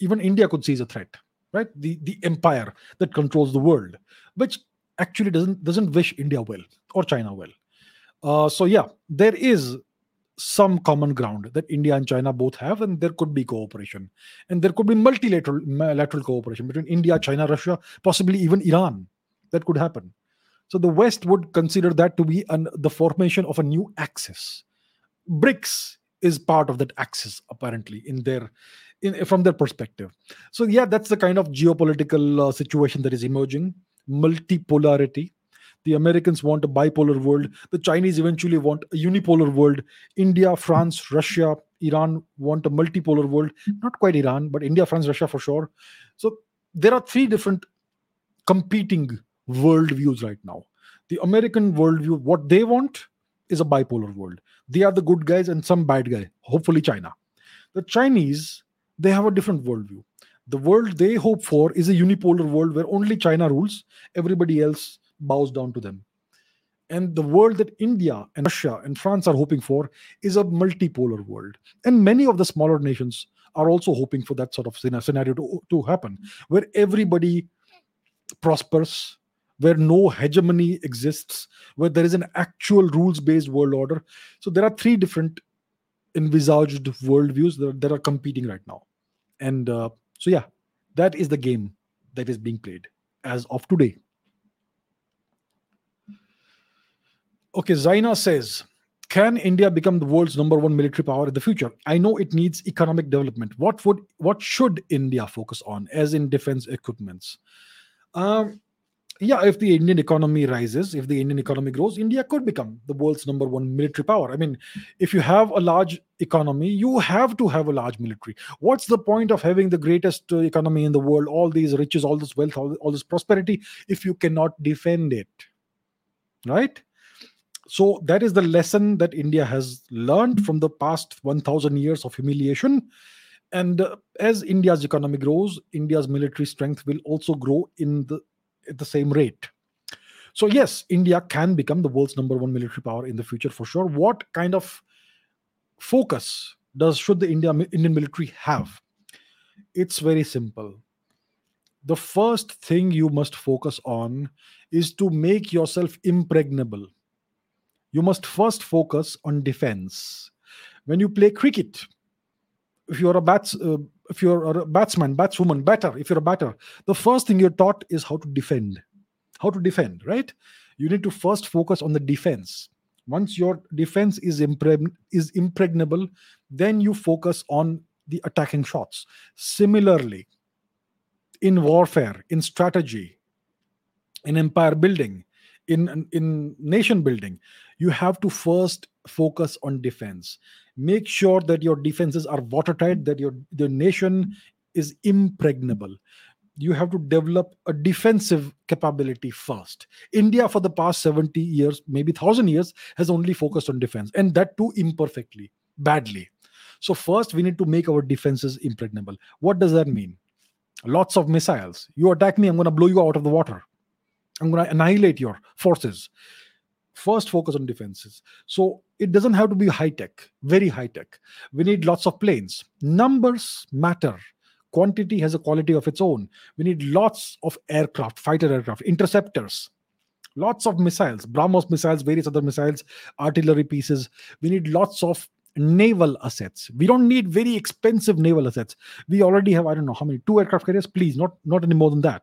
even India could see as a threat, right? The the empire that controls the world, which actually doesn't doesn't wish India well or China well. Uh, so yeah, there is some common ground that India and China both have, and there could be cooperation, and there could be multilateral lateral cooperation between India, China, Russia, possibly even Iran. That could happen. So the West would consider that to be an, the formation of a new axis. BRICS is part of that axis, apparently, in their in, from their perspective. So yeah, that's the kind of geopolitical uh, situation that is emerging. Multipolarity. The Americans want a bipolar world. The Chinese eventually want a unipolar world. India, France, Russia, Iran want a multipolar world. Not quite Iran, but India, France, Russia for sure. So there are three different competing worldviews right now. The American worldview, what they want is a bipolar world. They are the good guys and some bad guy, hopefully China. The Chinese, they have a different worldview. The world they hope for is a unipolar world where only China rules, everybody else bows down to them. And the world that India and Russia and France are hoping for is a multipolar world. And many of the smaller nations are also hoping for that sort of scenario to, to happen, where everybody prospers, where no hegemony exists, where there is an actual rules based world order. So there are three different envisaged worldviews that, that are competing right now. And uh, so, yeah, that is the game that is being played as of today. Okay, Zaina says, can India become the world's number one military power in the future? I know it needs economic development. What would what should India focus on, as in defense equipments? Um, yeah, if the Indian economy rises, if the Indian economy grows, India could become the world's number one military power. I mean, if you have a large economy, you have to have a large military. What's the point of having the greatest uh, economy in the world, all these riches, all this wealth, all, all this prosperity, if you cannot defend it? Right? So that is the lesson that India has learned from the past 1000 years of humiliation. And uh, as India's economy grows, India's military strength will also grow in the at the same rate. So, yes, India can become the world's number one military power in the future for sure. What kind of focus does should the India Indian military have? It's very simple. The first thing you must focus on is to make yourself impregnable. You must first focus on defense. When you play cricket, if you're a bats, uh, if you're a batsman, batswoman, batter, if you're a batter, the first thing you're taught is how to defend. How to defend, right? You need to first focus on the defense. Once your defense is, impreg- is impregnable, then you focus on the attacking shots. Similarly, in warfare, in strategy, in empire building, in, in nation building, you have to first focus on defense. Make sure that your defenses are watertight that your the nation is impregnable. You have to develop a defensive capability first. India for the past 70 years maybe 1000 years has only focused on defense and that too imperfectly badly. So first we need to make our defenses impregnable. What does that mean? Lots of missiles. You attack me i'm going to blow you out of the water i'm going to annihilate your forces. First focus on defenses. So it doesn't have to be high tech very high tech we need lots of planes. Numbers matter. Quantity has a quality of its own. We need lots of aircraft fighter aircraft interceptors lots of missiles brahmos missiles various other missiles artillery pieces. We need lots of naval assets. We don't need very expensive naval assets. We already have i don't know how many two aircraft carriers? Please not not any more than that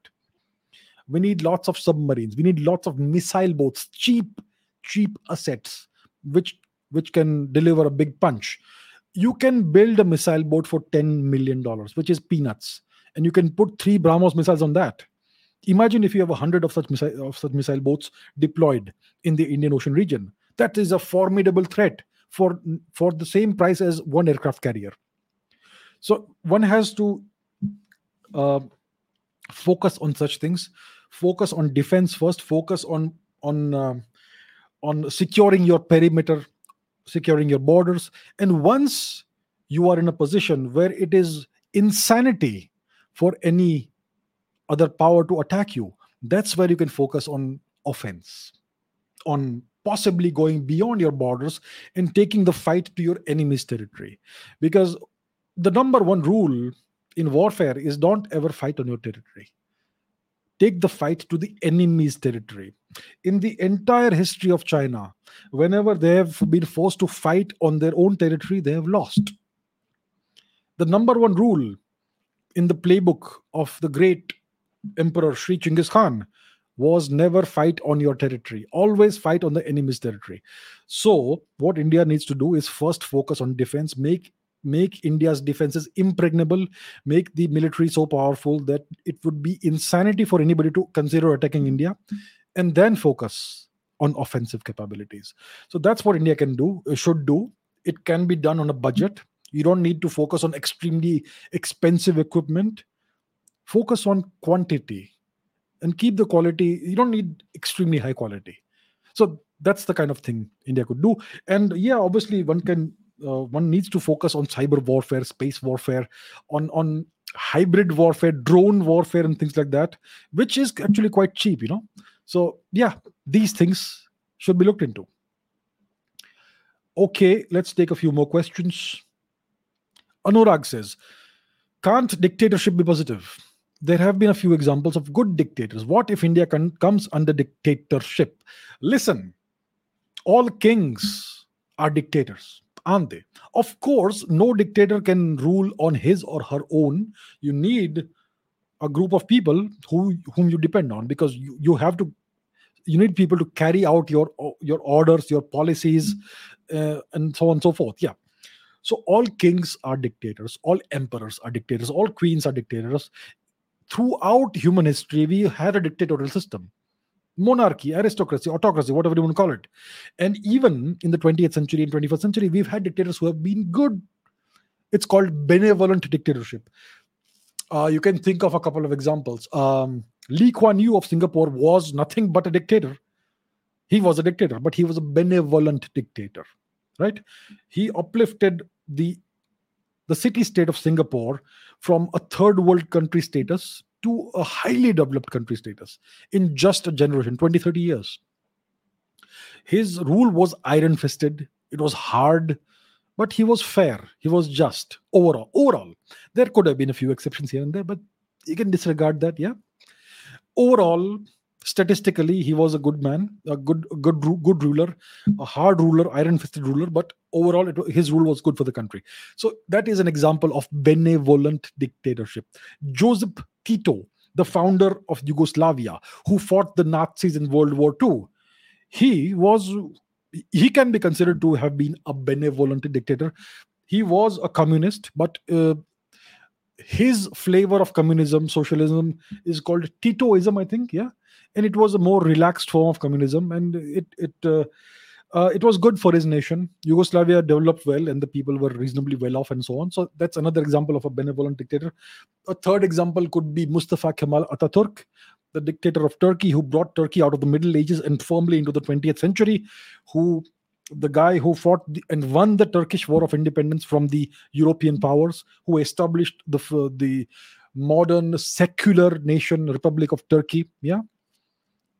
we need lots of submarines. We need lots of missile boats cheap cheap assets which which can deliver a big punch. You can build a missile boat for 10 million dollars which is peanuts and you can put three brahmos missiles on that. Imagine if you have a hundred of such missile of such missile boats deployed in the indian ocean region. That is a formidable threat for for the same price as one aircraft carrier. So one has to uh, focus on such things focus on defense first focus on on uh, on securing your perimeter, securing your borders. And once you are in a position where it is insanity for any other power to attack you, that's where you can focus on offense, on possibly going beyond your borders and taking the fight to your enemy's territory. Because the number one rule in warfare is don't ever fight on your territory take the fight to the enemy's territory. In the entire history of China, whenever they have been forced to fight on their own territory, they have lost. The number one rule in the playbook of the great Emperor Sri Chinggis Khan was never fight on your territory, always fight on the enemy's territory. So, what India needs to do is first focus on defense, make make India's defenses impregnable, make the military so powerful that it would be insanity for anybody to consider attacking India. and then focus on offensive capabilities. So that's what India can do, uh, should do. It can be done on a budget. You don't need to focus on extremely expensive equipment. Focus on quantity and keep the quality. You don't need extremely high quality. So that's the kind of thing India could do. And yeah, obviously, one can Uh, one needs to focus on cyber warfare, space warfare, on on hybrid warfare, drone warfare, and things like that, which is actually quite cheap, you know. So yeah, these things should be looked into. Okay, let's take a few more questions. Anurag says, "Can't dictatorship be positive?" There have been a few examples of good dictators. What if India can, comes under dictatorship? Listen, all kings are dictators aren't they? Of course, no dictator can rule on his or her own. You need a group of people who whom you depend on because you, you have to you need people to carry out your your orders your policies uh, and so on and so forth. Yeah. So all kings are dictators. All emperors are dictators. All queens are dictators. Throughout human history we had a dictatorial system monarchy, aristocracy, autocracy, whatever you want to call it. And even in the 20th century and 21st century, we've had dictators who have been good. It's called benevolent dictatorship. Uh, you can think of a couple of examples. Um, Lee Kuan Yew of Singapore was nothing but a dictator. He was a dictator, but he was a benevolent dictator, right? He uplifted the the city state of Singapore from a third world country status to a highly developed country status in just a generation 20 30 years. His rule was iron fisted it was hard but he was fair. He was just overall. Overall there could have been a few exceptions here and there but you can disregard that yeah. Overall statistically he was a good man a good good good ruler a hard ruler iron fisted ruler but overall it, his rule was good for the country. So that is an example of benevolent dictatorship. Joseph tito the founder of yugoslavia who fought the nazis in world war ii he was he can be considered to have been a benevolent dictator. He was a communist but uh, his flavor of communism socialism is called titoism i think yeah? And it was a more relaxed form of communism and it it uh, uh, it was good for his nation. Yugoslavia developed well and the people were reasonably well off and so on. So that's another example of a benevolent dictator. A third example could be mustafa kemal ataturk the dictator of turkey who brought turkey out of the middle ages and firmly into the 20th century who the guy who fought the, and won the turkish war of independence from the european powers who established the the modern secular nation republic of turkey. Yeah.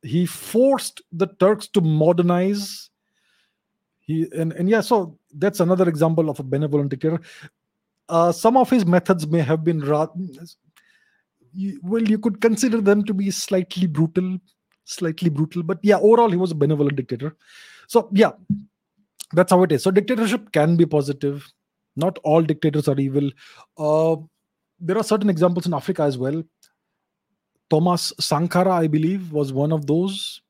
He forced the Turks to modernize. He and, and yeah, so that's another example of a benevolent dictator. Uh, some of his methods may have been well, you could consider them to be slightly brutal, slightly brutal, but yeah, overall he was a benevolent dictator. So yeah, that's how it is. So dictatorship can be positive. Not all dictators are evil. Uh, there are certain examples in Africa as well. Thomas Sankara, I believe, was one of those.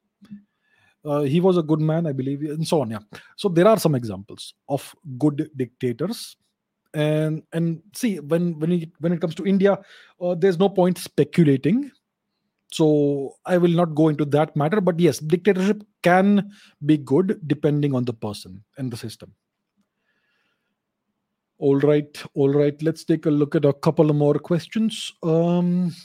Uh, he was a good man, I believe, and so on. Yeah. So there are some examples of good dictators, and and see when when it when it comes to India, uh, there's no point speculating. So I will not go into that matter. But yes, dictatorship can be good depending on the person and the system. All right, all right. Let's take a look at a couple more questions. Um,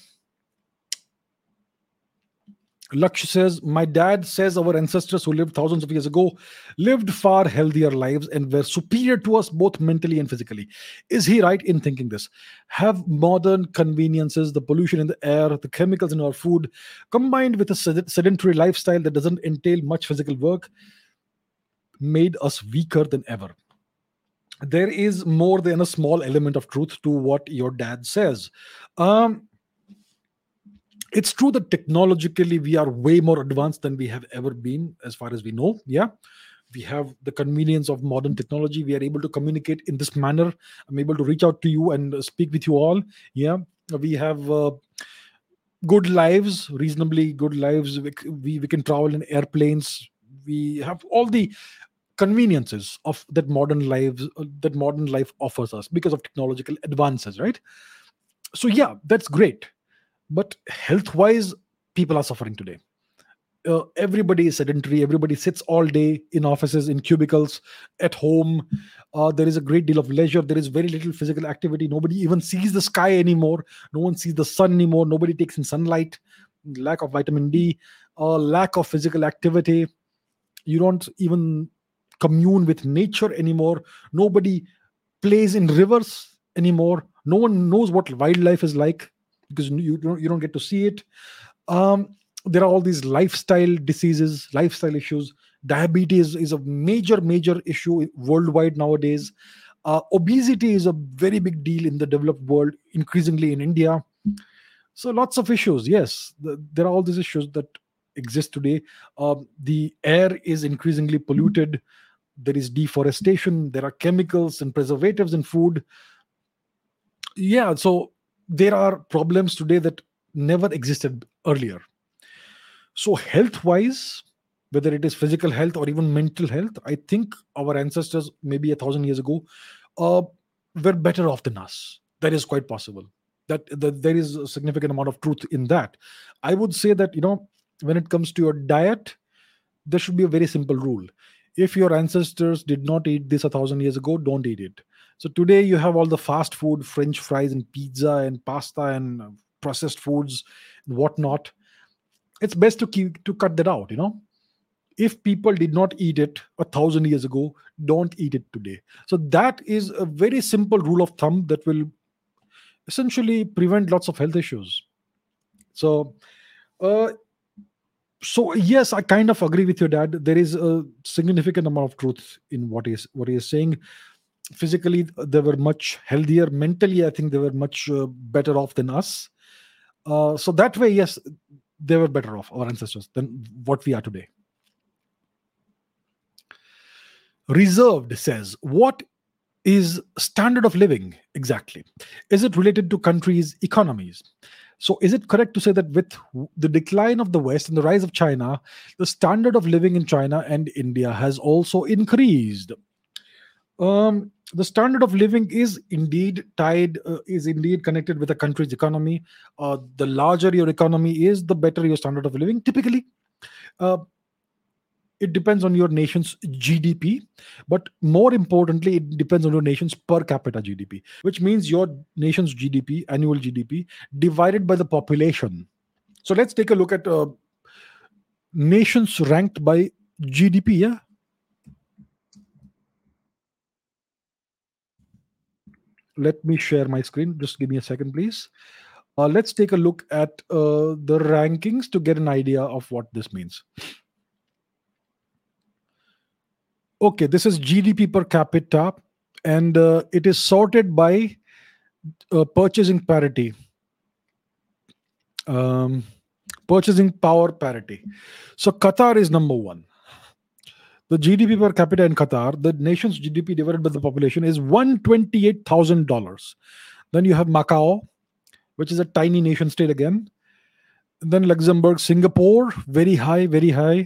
Laksh says, My dad says our ancestors who lived thousands of years ago lived far healthier lives and were superior to us both mentally and physically. Is he right in thinking this? Have modern conveniences, the pollution in the air, the chemicals in our food, combined with a sedentary lifestyle that doesn't entail much physical work, made us weaker than ever? There is more than a small element of truth to what your dad says. Um, it's true that technologically we are way more advanced than we have ever been as far as we know yeah. We have the convenience of modern technology. We are able to communicate in this manner. I'm able to reach out to you and speak with you all yeah. We have uh, good lives reasonably good lives. We, we, we can travel in airplanes. We have all the conveniences of that modern lives uh, that modern life offers us because of technological advances right? So yeah that's great but health wise people are suffering today. Uh, everybody is sedentary. Everybody sits all day in offices in cubicles at home. Uh, there is a great deal of leisure. There is very little physical activity. Nobody even sees the sky anymore. No one sees the sun anymore. Nobody takes in sunlight. Lack of vitamin d. Uh, lack of physical activity. You don't even commune with nature anymore. Nobody plays in rivers anymore. No one knows what wildlife is like because you don't you don't get to see it. Um, there are all these lifestyle diseases lifestyle issues. Diabetes is a major major issue worldwide nowadays. Uh, obesity is a very big deal in the developed world increasingly in india. So lots of issues yes. The, there are all these issues that exist today. Um, the air is increasingly polluted. There is deforestation. There are chemicals and preservatives in food. Yeah so there are problems today that never existed earlier. So health wise whether it is physical health or even mental health i think our ancestors maybe a thousand years ago uh, were better off than us. That is quite possible. That, that there is a significant amount of truth in that. I would say that you know when it comes to your diet there should be a very simple rule. If your ancestors did not eat this a thousand years ago don't eat it so today you have all the fast food french fries and pizza and pasta and processed foods and whatnot. It's best to keep to cut that out you know. If people did not eat it a thousand years ago don't eat it today. So that is a very simple rule of thumb that will essentially prevent lots of health issues. So uh, so yes i kind of agree with your dad. There is a significant amount of truth in what is what he is saying physically they were much healthier. Mentally i think they were much uh, better off than us. Uh, so that way yes they were better off our ancestors than what we are today. Reserved says what is standard of living exactly? Is it related to countries economies? So, is it correct to say that with the decline of the West and the rise of China, the standard of living in China and India has also increased? Um, the standard of living is indeed tied, uh, is indeed connected with a country's economy. Uh, the larger your economy is, the better your standard of living. Typically, uh, it depends on your nation's GDP, but more importantly, it depends on your nation's per capita GDP, which means your nation's GDP, annual GDP, divided by the population. So let's take a look at uh, nations ranked by GDP. Yeah. Let me share my screen. Just give me a second, please. Uh, let's take a look at uh, the rankings to get an idea of what this means. okay this is gdp per capita and uh, it is sorted by uh, purchasing parity um, purchasing power parity so qatar is number one the gdp per capita in qatar the nation's gdp divided by the population is $128000 then you have macau which is a tiny nation state again then luxembourg singapore very high very high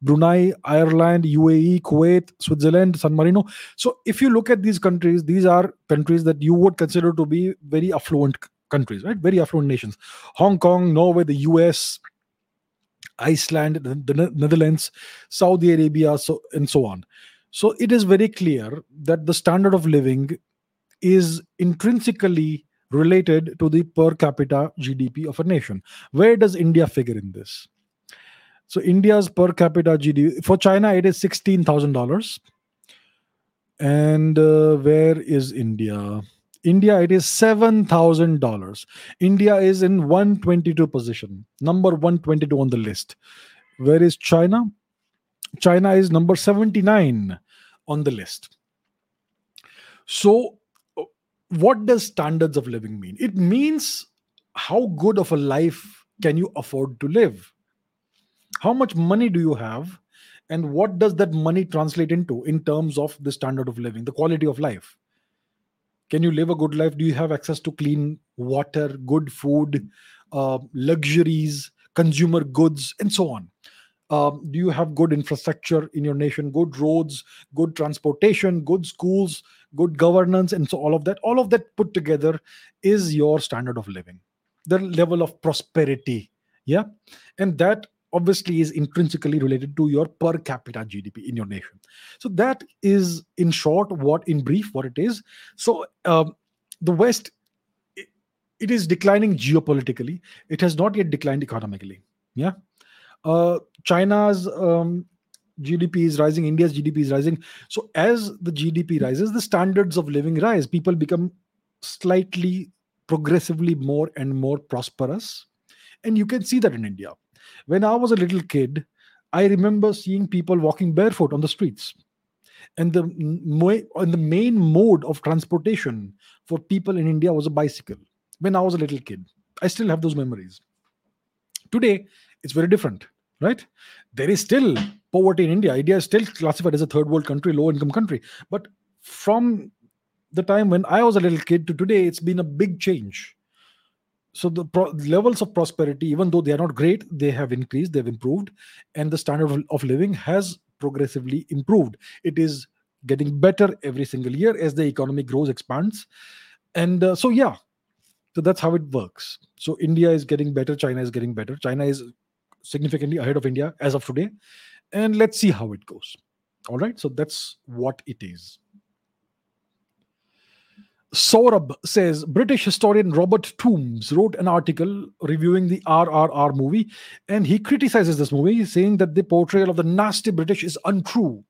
Brunei, Ireland, UAE, Kuwait, Switzerland, San Marino. So if you look at these countries, these are countries that you would consider to be very affluent countries, right? Very affluent nations. Hong Kong, Norway, the US, Iceland, the, the Netherlands, Saudi Arabia, so and so on. So it is very clear that the standard of living is intrinsically related to the per capita GDP of a nation. Where does India figure in this? So India's per capita GDP for China it is sixteen thousand dollars, and uh, where is India? India it is seven thousand dollars. India is in one twenty two position, number one twenty two on the list. Where is China? China is number seventy nine on the list. So, what does standards of living mean? It means how good of a life can you afford to live how much money do you have and what does that money translate into in terms of the standard of living the quality of life can you live a good life? Do you have access to clean water good food uh, luxuries consumer goods and so on? Um, do you have good infrastructure in your nation good roads good transportation good schools good governance and so all of that? All of that put together is your standard of living. The level of prosperity yeah? And that obviously is intrinsically related to your per capita GDP in your nation. So that is, in short, what in brief what it is. So um, the West, it, it is declining geopolitically. It has not yet declined economically. Yeah, uh, China's um, GDP is rising. India's GDP is rising. So as the GDP rises, the standards of living rise. People become slightly, progressively more and more prosperous, and you can see that in India when I was a little kid, I remember seeing people walking barefoot on the streets. And the, and the main mode of transportation for people in India was a bicycle when I was a little kid. I still have those memories. Today, it's very different, right? There is still poverty in India. India is still classified as a third world country, low income country. But from the time when I was a little kid to today, it's been a big change so the pro- levels of prosperity even though they are not great they have increased they've improved and the standard of, living has progressively improved. It is getting better every single year as the economy grows expands. And uh, so yeah. So that's how it works. So india is getting better china is getting better. China is significantly ahead of india as of today. And let's see how it goes. All right? So that's what it is Saurabh says British historian Robert Tombs wrote an article reviewing the RRR movie, and he criticizes this movie, saying that the portrayal of the nasty British is untrue.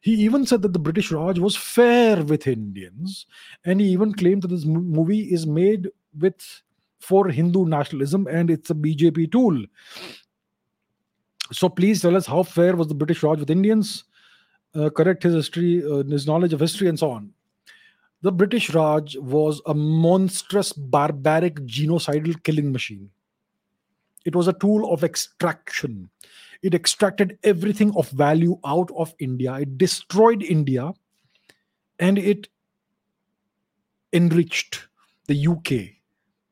He even said that the British Raj was fair with Indians, and he even claimed that this movie is made with for Hindu nationalism and it's a BJP tool. So please tell us how fair was the British Raj with Indians? Uh, correct his history, uh, his knowledge of history, and so on. The British Raj was a monstrous, barbaric, genocidal killing machine. It was a tool of extraction. It extracted everything of value out of India. It destroyed India and it enriched the UK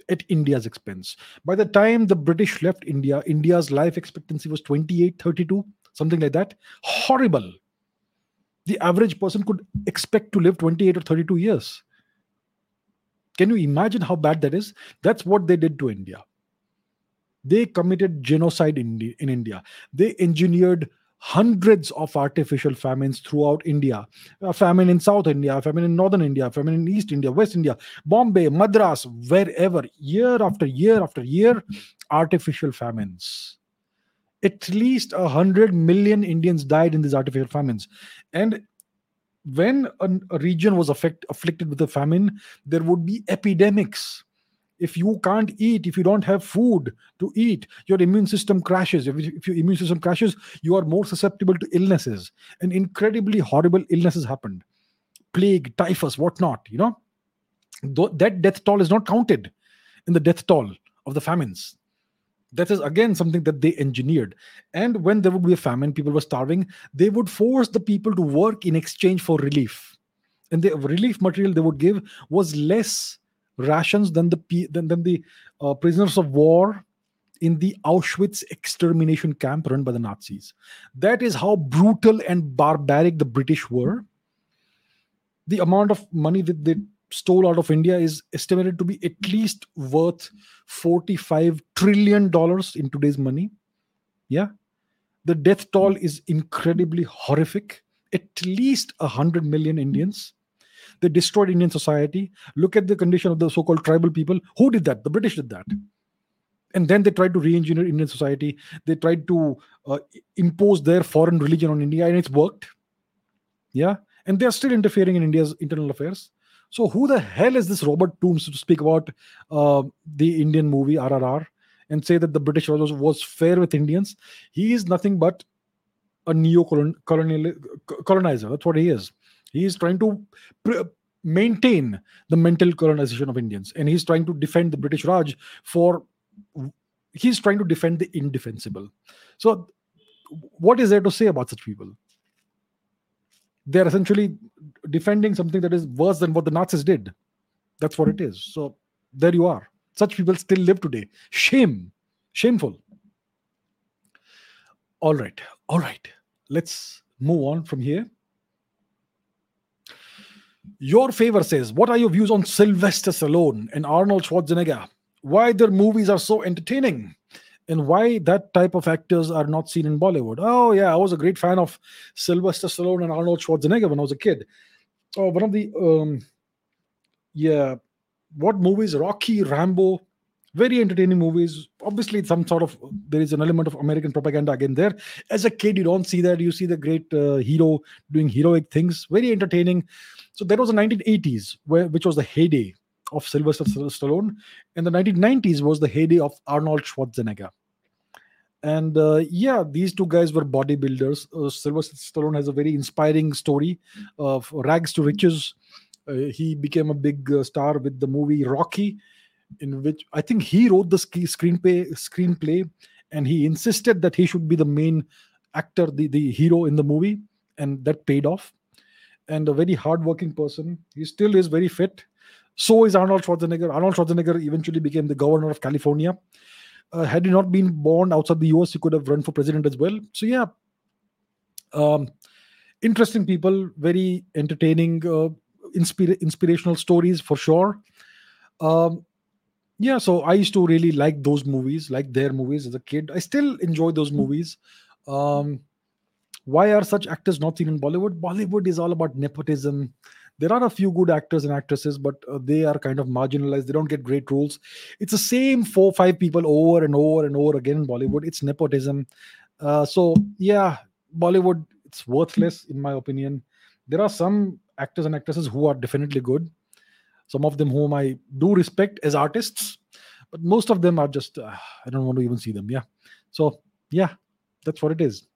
at India's expense. By the time the British left India, India's life expectancy was 28, 32, something like that. Horrible the average person could expect to live 28 or 32 years. Can you imagine how bad that is? That's what they did to India. They committed genocide in, in India. They engineered hundreds of artificial famines throughout India. A famine in South India, a famine in Northern India, a famine in East India, West India, Bombay, Madras, wherever, year after year after year, artificial famines at least a hundred million Indians died in these artificial famines. And when a, a region was affect, afflicted with a famine, there would be epidemics. If you can't eat, if you don't have food to eat, your immune system crashes. If, if your immune system crashes, you are more susceptible to illnesses. And incredibly horrible illnesses happened plague, typhus, whatnot. You know, Th- that death toll is not counted in the death toll of the famines that is again something that they engineered and when there would be a famine people were starving they would force the people to work in exchange for relief and the relief material they would give was less rations than the than, than the uh, prisoners of war in the Auschwitz extermination camp run by the Nazis. That is how brutal and barbaric the British were. The amount of money that they stole out of India is estimated to be at least worth 45 trillion dollars in today's money. Yeah. The death toll is incredibly horrific. At least 100 million Indians. They destroyed Indian society. Look at the condition of the so called tribal people. Who did that? The British did that. And then they tried to re engineer Indian society. They tried to uh, impose their foreign religion on India, and it's worked. Yeah. And they're still interfering in India's internal affairs. So who the hell is this Robert Tombs to speak about uh, the Indian movie RRR and say that the British was, was fair with Indians? He is nothing but a neo-colonial colonizer. That's what he is. He is trying to maintain the mental colonization of Indians, and he's trying to defend the British Raj for. He's trying to defend the indefensible. So, what is there to say about such people? They're essentially defending something that is worse than what the Nazis did. That's what it is. So there you are. Such people still live today. Shame. Shameful. All right. All right. Let's move on from here. Your favor says, What are your views on Sylvester Stallone and Arnold Schwarzenegger? Why their movies are so entertaining? And why that type of actors are not seen in Bollywood. Oh yeah, I was a great fan of Sylvester Stallone and Arnold Schwarzenegger when I was a kid. Oh, one of the um, yeah, what movies? Rocky, Rambo, very entertaining movies. Obviously, some sort of there is an element of American propaganda again there. As a kid, you don't see that. You see the great uh, hero doing heroic things. Very entertaining. So that was the 1980s, where, which was the heyday of Sylvester Stallone, and the 1990s was the heyday of Arnold Schwarzenegger. And uh, yeah, these two guys were bodybuilders. Uh, Sylvester Stallone has a very inspiring story of rags to riches. Uh, he became a big uh, star with the movie Rocky, in which I think he wrote the screenplay, screenplay, and he insisted that he should be the main actor, the, the hero in the movie, and that paid off. And a very hardworking person. He still is very fit. So is Arnold Schwarzenegger. Arnold Schwarzenegger eventually became the governor of California. Uh, had he not been born outside the US, he could have run for president as well. So, yeah, um, interesting people, very entertaining, uh, inspira- inspirational stories for sure. Um, yeah, so I used to really like those movies, like their movies as a kid. I still enjoy those movies. Um, why are such actors not seen in Bollywood? Bollywood is all about nepotism, there are a few good actors and actresses but uh, they are kind of marginalized. They don't get great roles. It's the same four five people over and over and over again in bollywood. It's nepotism. Uh, so yeah bollywood it's worthless in my opinion. There are some actors and actresses who are definitely good. Some of them whom i do respect as artists but most of them are just uh, i don't want to even see them. Yeah. So yeah that's what it is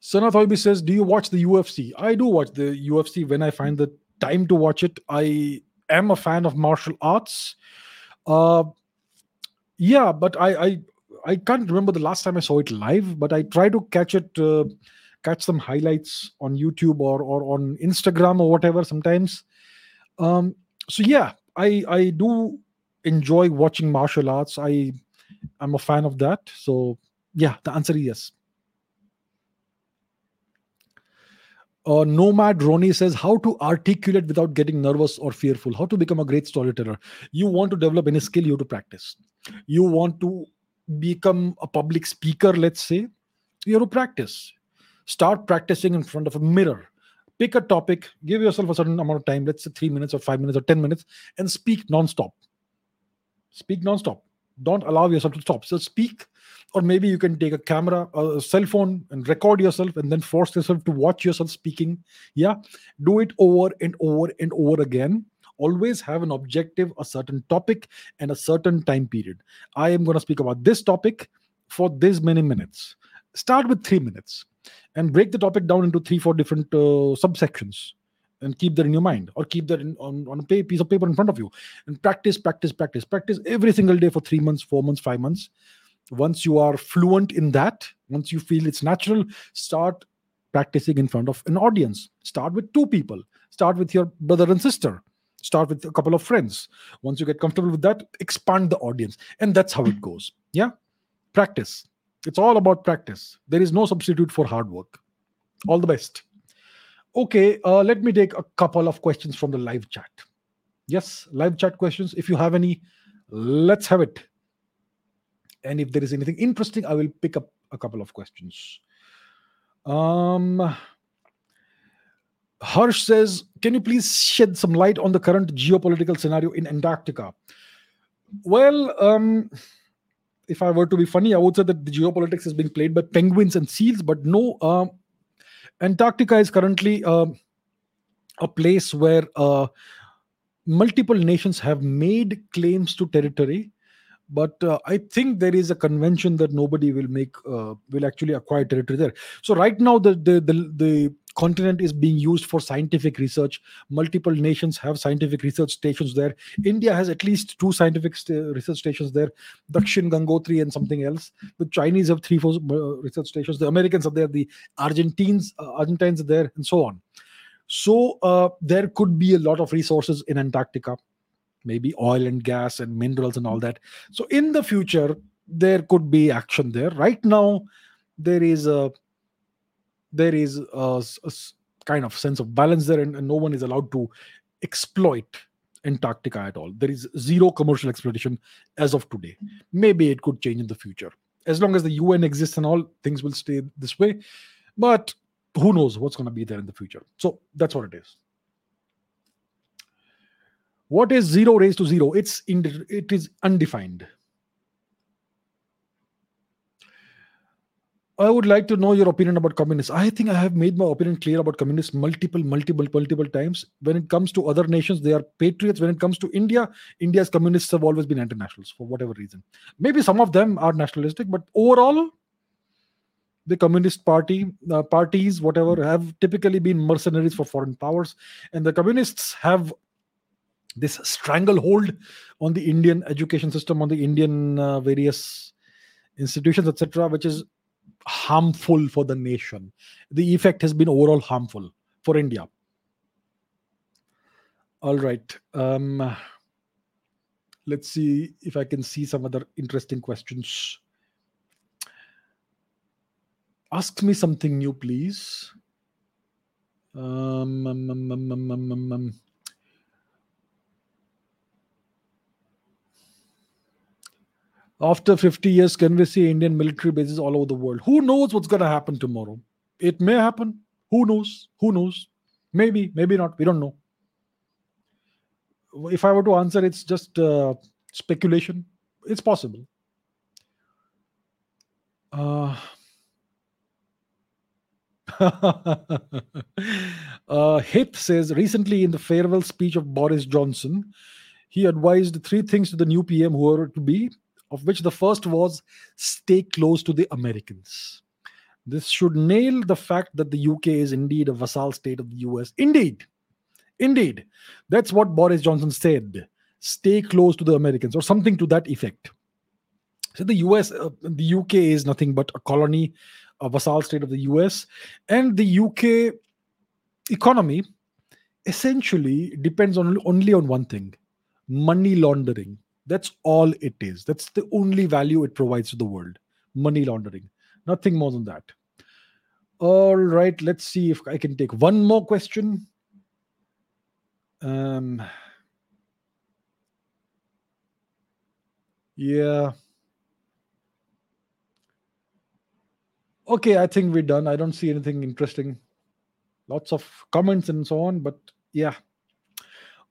Sanath Oibi says, Do you watch the UFC? I do watch the UFC when I find the time to watch it. I am a fan of martial arts. Uh, yeah, but I, I I can't remember the last time I saw it live, but I try to catch it, uh, catch some highlights on YouTube or or on Instagram or whatever sometimes. Um, so yeah, I I do enjoy watching martial arts. I I'm a fan of that. So yeah, the answer is yes. Uh, Nomad Ronnie says how to articulate without getting nervous or fearful. How to become a great storyteller. You want to develop any skill, you have to practice. You want to become a public speaker, let's say, you have to practice. Start practicing in front of a mirror. Pick a topic, give yourself a certain amount of time, let's say three minutes or five minutes or 10 minutes, and speak non-stop. Speak non-stop. Don't allow yourself to stop. So speak or maybe you can take a camera a cell phone and record yourself and then force yourself to watch yourself speaking. Yeah do it over and over and over again. Always have an objective a certain topic and a certain time period. I am going to speak about this topic for this many minutes. Start with 3 minutes and break the topic down into three four different uh, subsections and keep that in your mind or keep that in, on, on a piece of paper in front of you. And practice practice practice practice every single day for three months four months five months. Once you are fluent in that once you feel it's natural start practicing in front of an audience. Start with two people. Start with your brother and sister. Start with a couple of friends. Once you get comfortable with that expand the audience. And that's how it mm. goes. Yeah? Practice. It's all about practice. There is no substitute for hard work. All the best okay uh, let me take a couple of questions from the live chat yes live chat questions if you have any let's have it and if there is anything interesting, I will pick up a couple of questions. Um, Harsh says, Can you please shed some light on the current geopolitical scenario in Antarctica? Well, um, if I were to be funny, I would say that the geopolitics is being played by penguins and seals, but no, um, Antarctica is currently uh, a place where uh, multiple nations have made claims to territory but uh, i think there is a convention that nobody will make uh, will actually acquire territory there. So right now the, the the the, continent is being used for scientific research. Multiple nations have scientific research stations there. India has at least two scientific st- research stations there. Dakshin gangotri and something else. The chinese have three four uh, research stations. The americans are there. The argentines uh, argentines are there and so on. So uh, there could be a lot of resources in antarctica. Maybe oil and gas and minerals and all that. So in the future there could be action there. Right now there is a there is a, a kind of sense of balance there and, and, no one is allowed to exploit Antarctica at all. There is zero commercial exploitation as of today. Mm-hmm. Maybe it could change in the future. As long as the UN exists and all, things will stay this way. But who knows what's going to be there in the future? So that's what it is. What is zero raised to zero? It's in, it is undefined. I would like to know your opinion about communists. I think I have made my opinion clear about communists multiple, multiple, multiple times. When it comes to other nations, they are patriots. When it comes to India, India's communists have always been internationals for whatever reason. Maybe some of them are nationalistic, but overall, the communist party uh, parties, whatever, have typically been mercenaries for foreign powers, and the communists have this stranglehold on the Indian education system, on the Indian uh, various institutions, etc., which is harmful for the nation. The effect has been overall harmful for India. All right. Um, let's see if I can see some other interesting questions. Ask me something new, please. Um, um, After 50 years, can we see Indian military bases all over the world? Who knows what's going to happen tomorrow? It may happen. Who knows? Who knows? Maybe, maybe not. We don't know. If I were to answer, it's just uh, speculation. It's possible. Uh, uh, Hith says recently in the farewell speech of Boris Johnson, he advised three things to the new PM who are to be of which the first was stay close to the Americans. This should nail the fact that the UK is indeed a vassal state of the US. Indeed, indeed. That's what Boris Johnson said. Stay close to the Americans, or something to that effect. So the US, uh, the UK is nothing but a colony, a vassal state of the US, and the UK economy essentially depends on only on one thing: money laundering. That's all it is. That's the only value it provides to the world money laundering. Nothing more than that. All right, let's see if I can take one more question. Um, yeah. Okay, I think we're done. I don't see anything interesting. Lots of comments and so on, but yeah.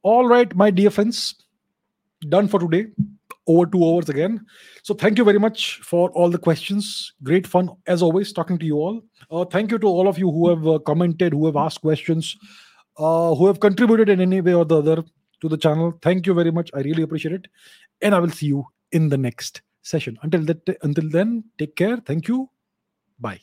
All right, my dear friends done for today. Over two hours again. So thank you very much for all the questions. Great fun as always talking to you all. Uh, thank you to all of you who have uh, commented who have asked questions uh, who have contributed in any way or the other to the channel. Thank you very much. I really appreciate it. And i will see you in the next session. Until that until then take care. Thank you. Bye